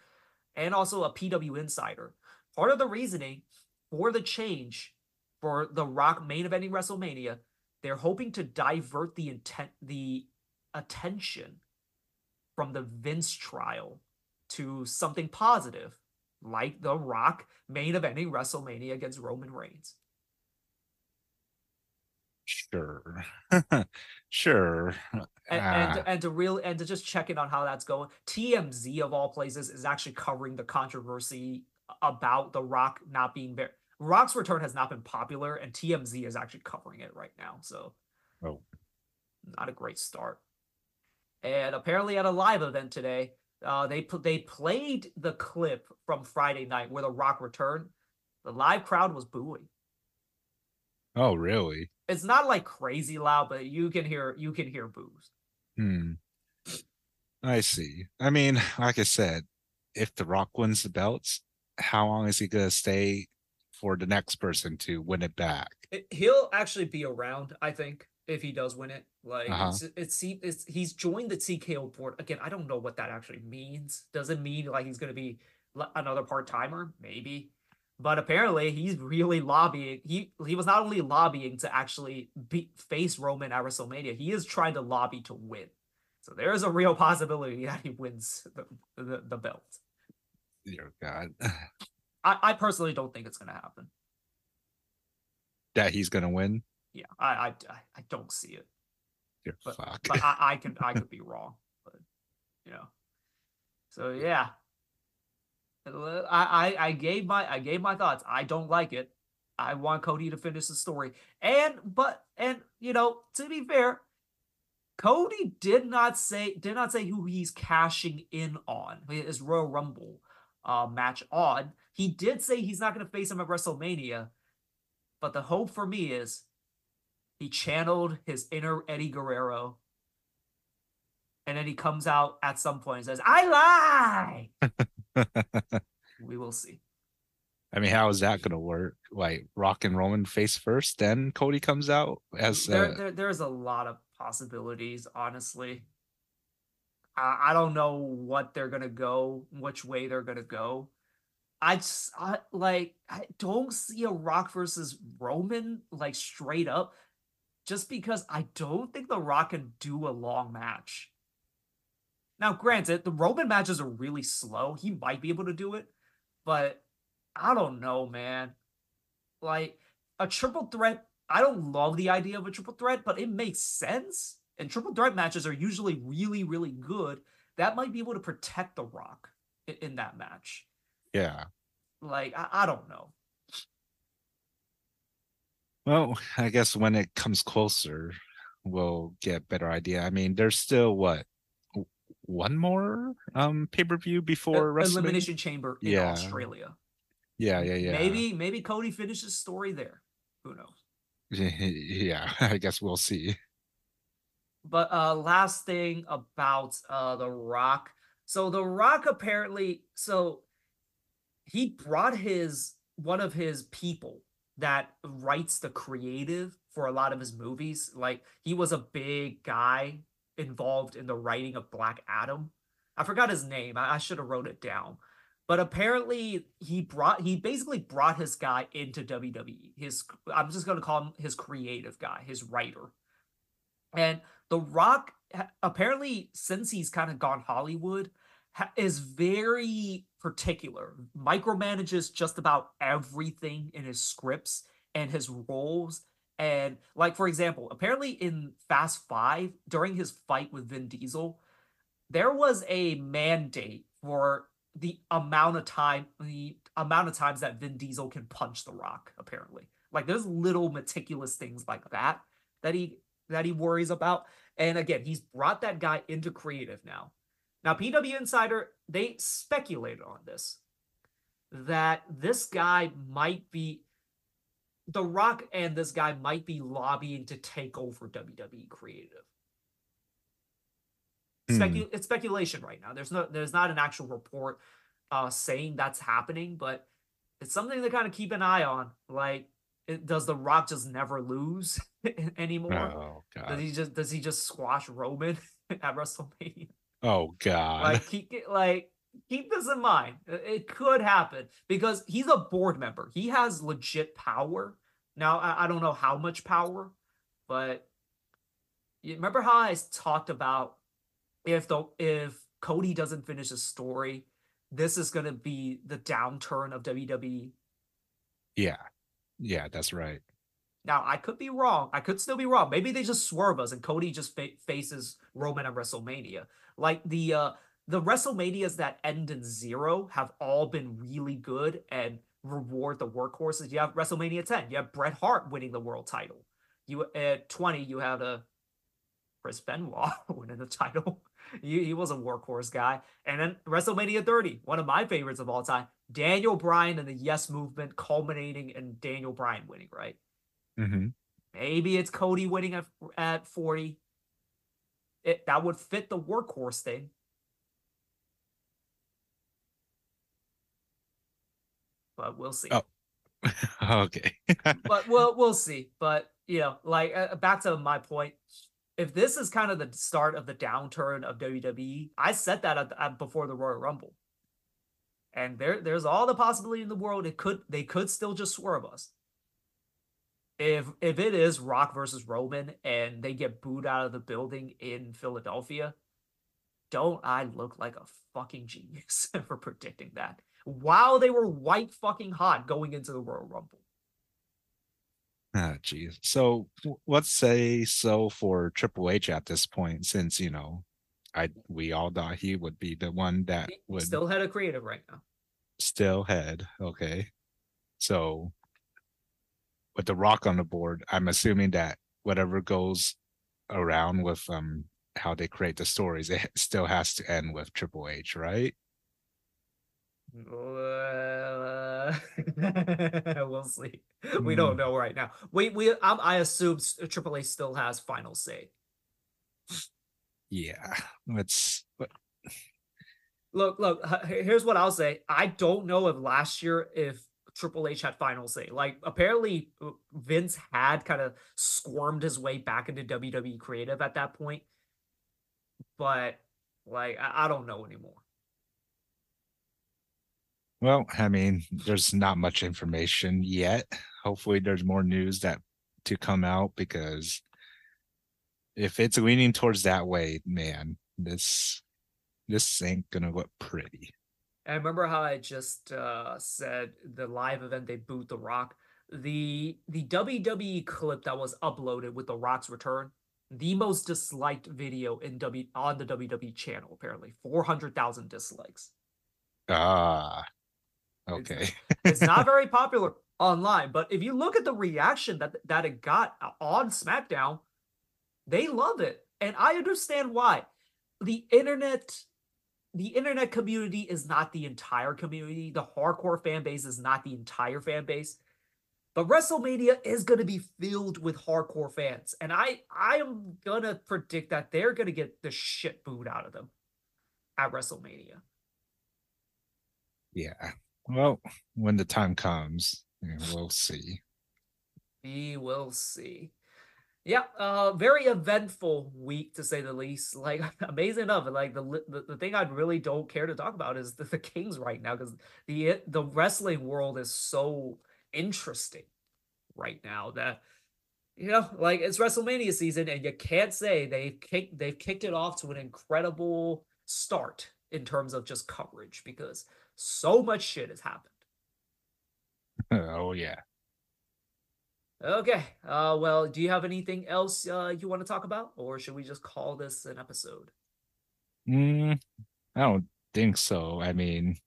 and also a pw insider. Part of the reasoning for the change for the rock main eventing wrestlemania they're hoping to divert the intent the attention from the vince trial to something positive like the rock main eventing wrestlemania against roman reigns Sure. [LAUGHS] sure. and, and, Ah, and to real and to just check in on how that's going tmz of all places is actually covering the controversy about the rock not being very rock's return has not been popular and tmz is actually covering it right now so Oh. not a great start and apparently at a live event today uh, they they played the clip from friday night where the rock returned the live crowd was booing oh, really? it's not like crazy loud but you can hear you can hear boos Hmm. I see. I mean, like I said, if The Rock wins the belts, how long is he gonna stay for the next person to win it back? It- he'll actually be around, I think, if he does win it. Like Uh-huh. it's, it's, it's he's joined the TKO board again. I don't know what that actually means. Does it mean like he's gonna be another part timer? Maybe, but apparently he's really lobbying. He he was not only lobbying to actually be face Roman at WrestleMania. He is trying to lobby to win. So there is a real possibility that he wins the the, the belt. Dear God, I, I personally don't think it's gonna happen. that he's gonna win. Yeah, I I, I- don't see it. Dear But- fuck. but I, I can I [LAUGHS] could be wrong, but you know. So yeah, I, I gave my I gave my thoughts. I don't like it. I want Cody to finish the story, and but and you know to be fair, Cody did not say did not say who he's cashing in on his Royal Rumble uh, match on. He did say he's not going to face him at WrestleMania, but the hope for me is he channeled his inner Eddie Guerrero. And then he comes out at some point and says, I lie. [LAUGHS] [LAUGHS] we will see. I mean, how is that gonna work? Like Rock and Roman face first, then Cody comes out as there, uh, there, there's a lot of possibilities, honestly. I, I don't know what they're gonna go, which way they're gonna go. I just I, like I don't see a Rock versus Roman like straight up, just because I don't think the Rock can do a long match. Now, granted, the Roman matches are really slow. He might be able to do it, but I don't know, man. Like a triple threat I don't love the idea of a triple threat, but it makes sense. And triple threat matches are usually really, really good. That might be able to protect The Rock in, in that match. yeah. Like, I, I don't know. Well, I guess when it comes closer, we'll get a better idea. I mean, there's still what one more um pay per view before WrestleMania? Elimination Chamber in Yeah. Australia. Yeah, yeah, yeah. Maybe, maybe Cody finishes story there. Who knows? [LAUGHS] yeah, [LAUGHS] I guess we'll see. But uh last thing about uh The Rock. So The Rock apparently so he brought his one of his people that writes the creative for a lot of his movies. Like he was a big guy involved in the writing of Black Adam. I forgot his name. I, I should have wrote it down. But apparently he brought he basically brought his guy into WWE. His I'm just gonna call him his creative guy, his writer. And The Rock apparently since he's kind of gone Hollywood is very particular, micromanages just about everything in his scripts and his roles. And like for example, apparently in Fast 5 during his fight with Vin Diesel, there was a mandate for the amount of time the amount of times that Vin Diesel can punch the rock apparently. Like there's little meticulous things like that that he that he worries about. And again, he's brought that guy into creative now. Now, PW Insider, they speculated on this that this guy might be The Rock and this guy might be lobbying to take over WWE creative. Hmm. Specu- it's speculation right now. There's no there's not an actual report uh saying that's happening, but it's something to kind of keep an eye on. Like, it, does The Rock just never lose [LAUGHS] anymore? Oh Does he just does he just squash Roman [LAUGHS] at WrestleMania? Oh god. Like it- like keep this in mind. It- It could happen because he's a board member. He has legit power. Now I, I don't know how much power, but you remember how I talked about if the if Cody doesn't finish his story, this is gonna be the downturn of. WWE. yeah. Yeah, that's right. Now I could be wrong. I could still be wrong. Maybe they just swerve us and Cody just fa- faces Roman at WrestleMania. Like the uh the WrestleManias that end in zero have all been really good and reward the workhorses. You have WrestleMania 10. You have Bret Hart winning the world title. You at 20 you have a Chris Benoit [LAUGHS] winning the title. He, he was a workhorse guy. And then WrestleMania 30, one of my favorites of all time, Daniel Bryan and the Yes Movement culminating in Daniel Bryan winning, right? hmm Maybe it's Cody winning at, at 40. It, that would fit the workhorse thing. But we'll see. Oh. [LAUGHS] okay. [LAUGHS] but we'll we'll see. But you know, like uh, back to my point, if this is kind of the start of the downturn of WWE, I said that at, at, before the Royal Rumble, and there there's all the possibility in the world. It could they could still just swerve us. If if it is Rock versus Roman and they get booed out of the building in Philadelphia, don't I look like a fucking genius [LAUGHS] for predicting that? While they were white fucking hot going into the Royal Rumble. Ah, geez. So let's say so for Triple H at this point, since you know, I we all thought he would be the one that He- would Still head a creative right now. still head. Okay. So with the rock on the board, I'm assuming that whatever goes around with um how they create the stories, it still has to end with Triple H, right? [LAUGHS] We'll see. We Hmm. don't know right now. We we um, I assume H still has final say. Yeah. Let's Look, look. h- Here's what I'll say. I don't know if last year if Triple H had final say. Like apparently uh, Vince had kind of squirmed his way back into WWE creative at that point, but like I, I don't know anymore. Well, I mean, there's not much information yet. Hopefully there's more news that to come out because if it's leaning towards that way, man, this this ain't gonna look pretty. I remember how I just uh, said the live event they boot The Rock? The the WWE clip that was uploaded with The Rock's return, the most disliked video in W on the WWE channel, apparently. 400,000 dislikes. Ah, okay. [LAUGHS] It's not very popular online, but if you look at the reaction that that it got uh, on SmackDown, they love it. And I understand why. The internet the internet community is not the entire community. The hardcore fan base is not the entire fan base. But WrestleMania is going to be filled with hardcore fans, and I I am gonna predict that they're gonna get the shit booed out of them at WrestleMania. Yeah. Well, when the time comes, we'll see. We will see. Yeah, uh, very eventful week to say the least. [LAUGHS] Like amazing enough, like the the, the thing I really don't care to talk about is the, the Kings right now because the the wrestling world is so interesting right now that you know, like it's WrestleMania season, and you can't say they've kicked they've kicked it off to an incredible start in terms of just coverage because so much shit has happened. [LAUGHS] oh yeah. Okay. Uh, well, do you have anything else uh, you want to talk about, or should we just call this an episode? Mm, I don't think so. I mean,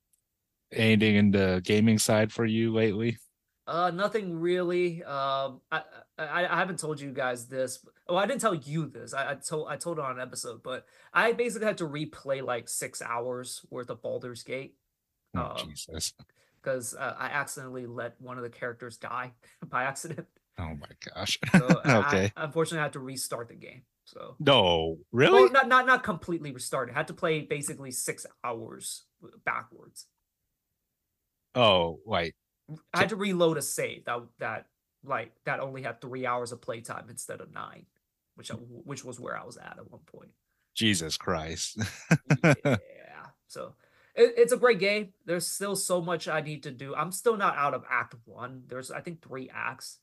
anything in the gaming side for you lately? Uh, nothing really. Um, I, I I haven't told you guys this. Oh, I didn't tell you this. I, I told I told it on an episode, but I basically had to replay like six hours worth of Baldur's Gate Oh, Um, Jesus. because uh, I accidentally let one of the characters die [LAUGHS] by accident. Oh my gosh. So [LAUGHS] okay. I, unfortunately, I had to restart the game. So No, really? Well, not not not completely restart. I had to play basically six hours backwards. oh, wait. I had to reload a save that that like that only had three hours of playtime instead of nine, which I, which was where I was at at one point. Jesus Christ. [LAUGHS] yeah, so it, it's a great game. There's still so much I need to do. I'm still not out of Act One. There's I think three acts,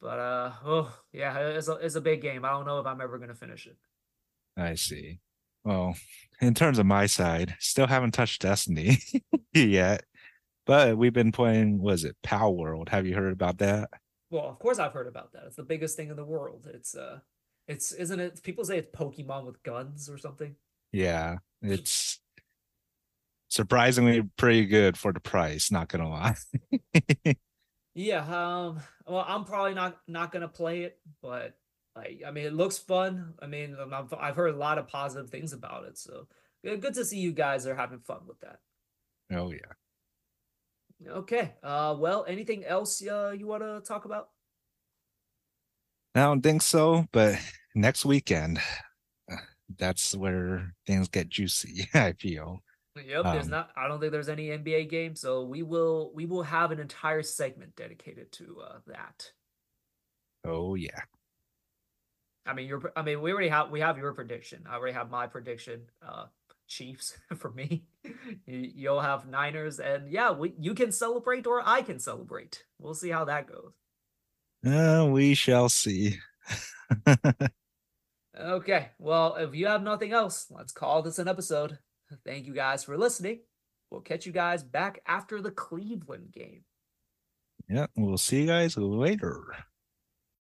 but uh oh yeah, it's a it's a big game. I don't know if I'm ever gonna finish it. I see. Well, in terms of my side, still haven't touched Destiny [LAUGHS] yet. But we've been playing, was it Palworld? Have you heard about that? Well, of course I've heard about that. It's the biggest thing in the world. It's uh it's isn't it people say it's Pokemon with guns or something? Yeah, it's surprisingly pretty good for the price, not gonna lie. [LAUGHS] Yeah, um well I'm probably not not to play it, but like I mean it looks fun. I mean I've, I've heard a lot of positive things about it. So good to see you guys are having fun with that. oh yeah. Okay. Uh well, anything else uh, you want to talk about? I don't think so, but next weekend, uh, that's where things get juicy, [LAUGHS] I feel. Yep, there's Um, not. I don't think there's any NBA game, so we will we will have an entire segment dedicated to uh, that. Oh yeah. I mean, your. I mean, we already have we have your prediction. I already have my prediction. Uh, Chiefs [LAUGHS] for me. You- You'll have Niners, and yeah, we you can celebrate or I can celebrate. We'll see how that goes. Uh, we shall see. [LAUGHS] Okay, well, if you have nothing else, let's call this an episode. Thank you guys for listening. We'll catch you guys back after the Cleveland game. yeah, we'll see you guys later.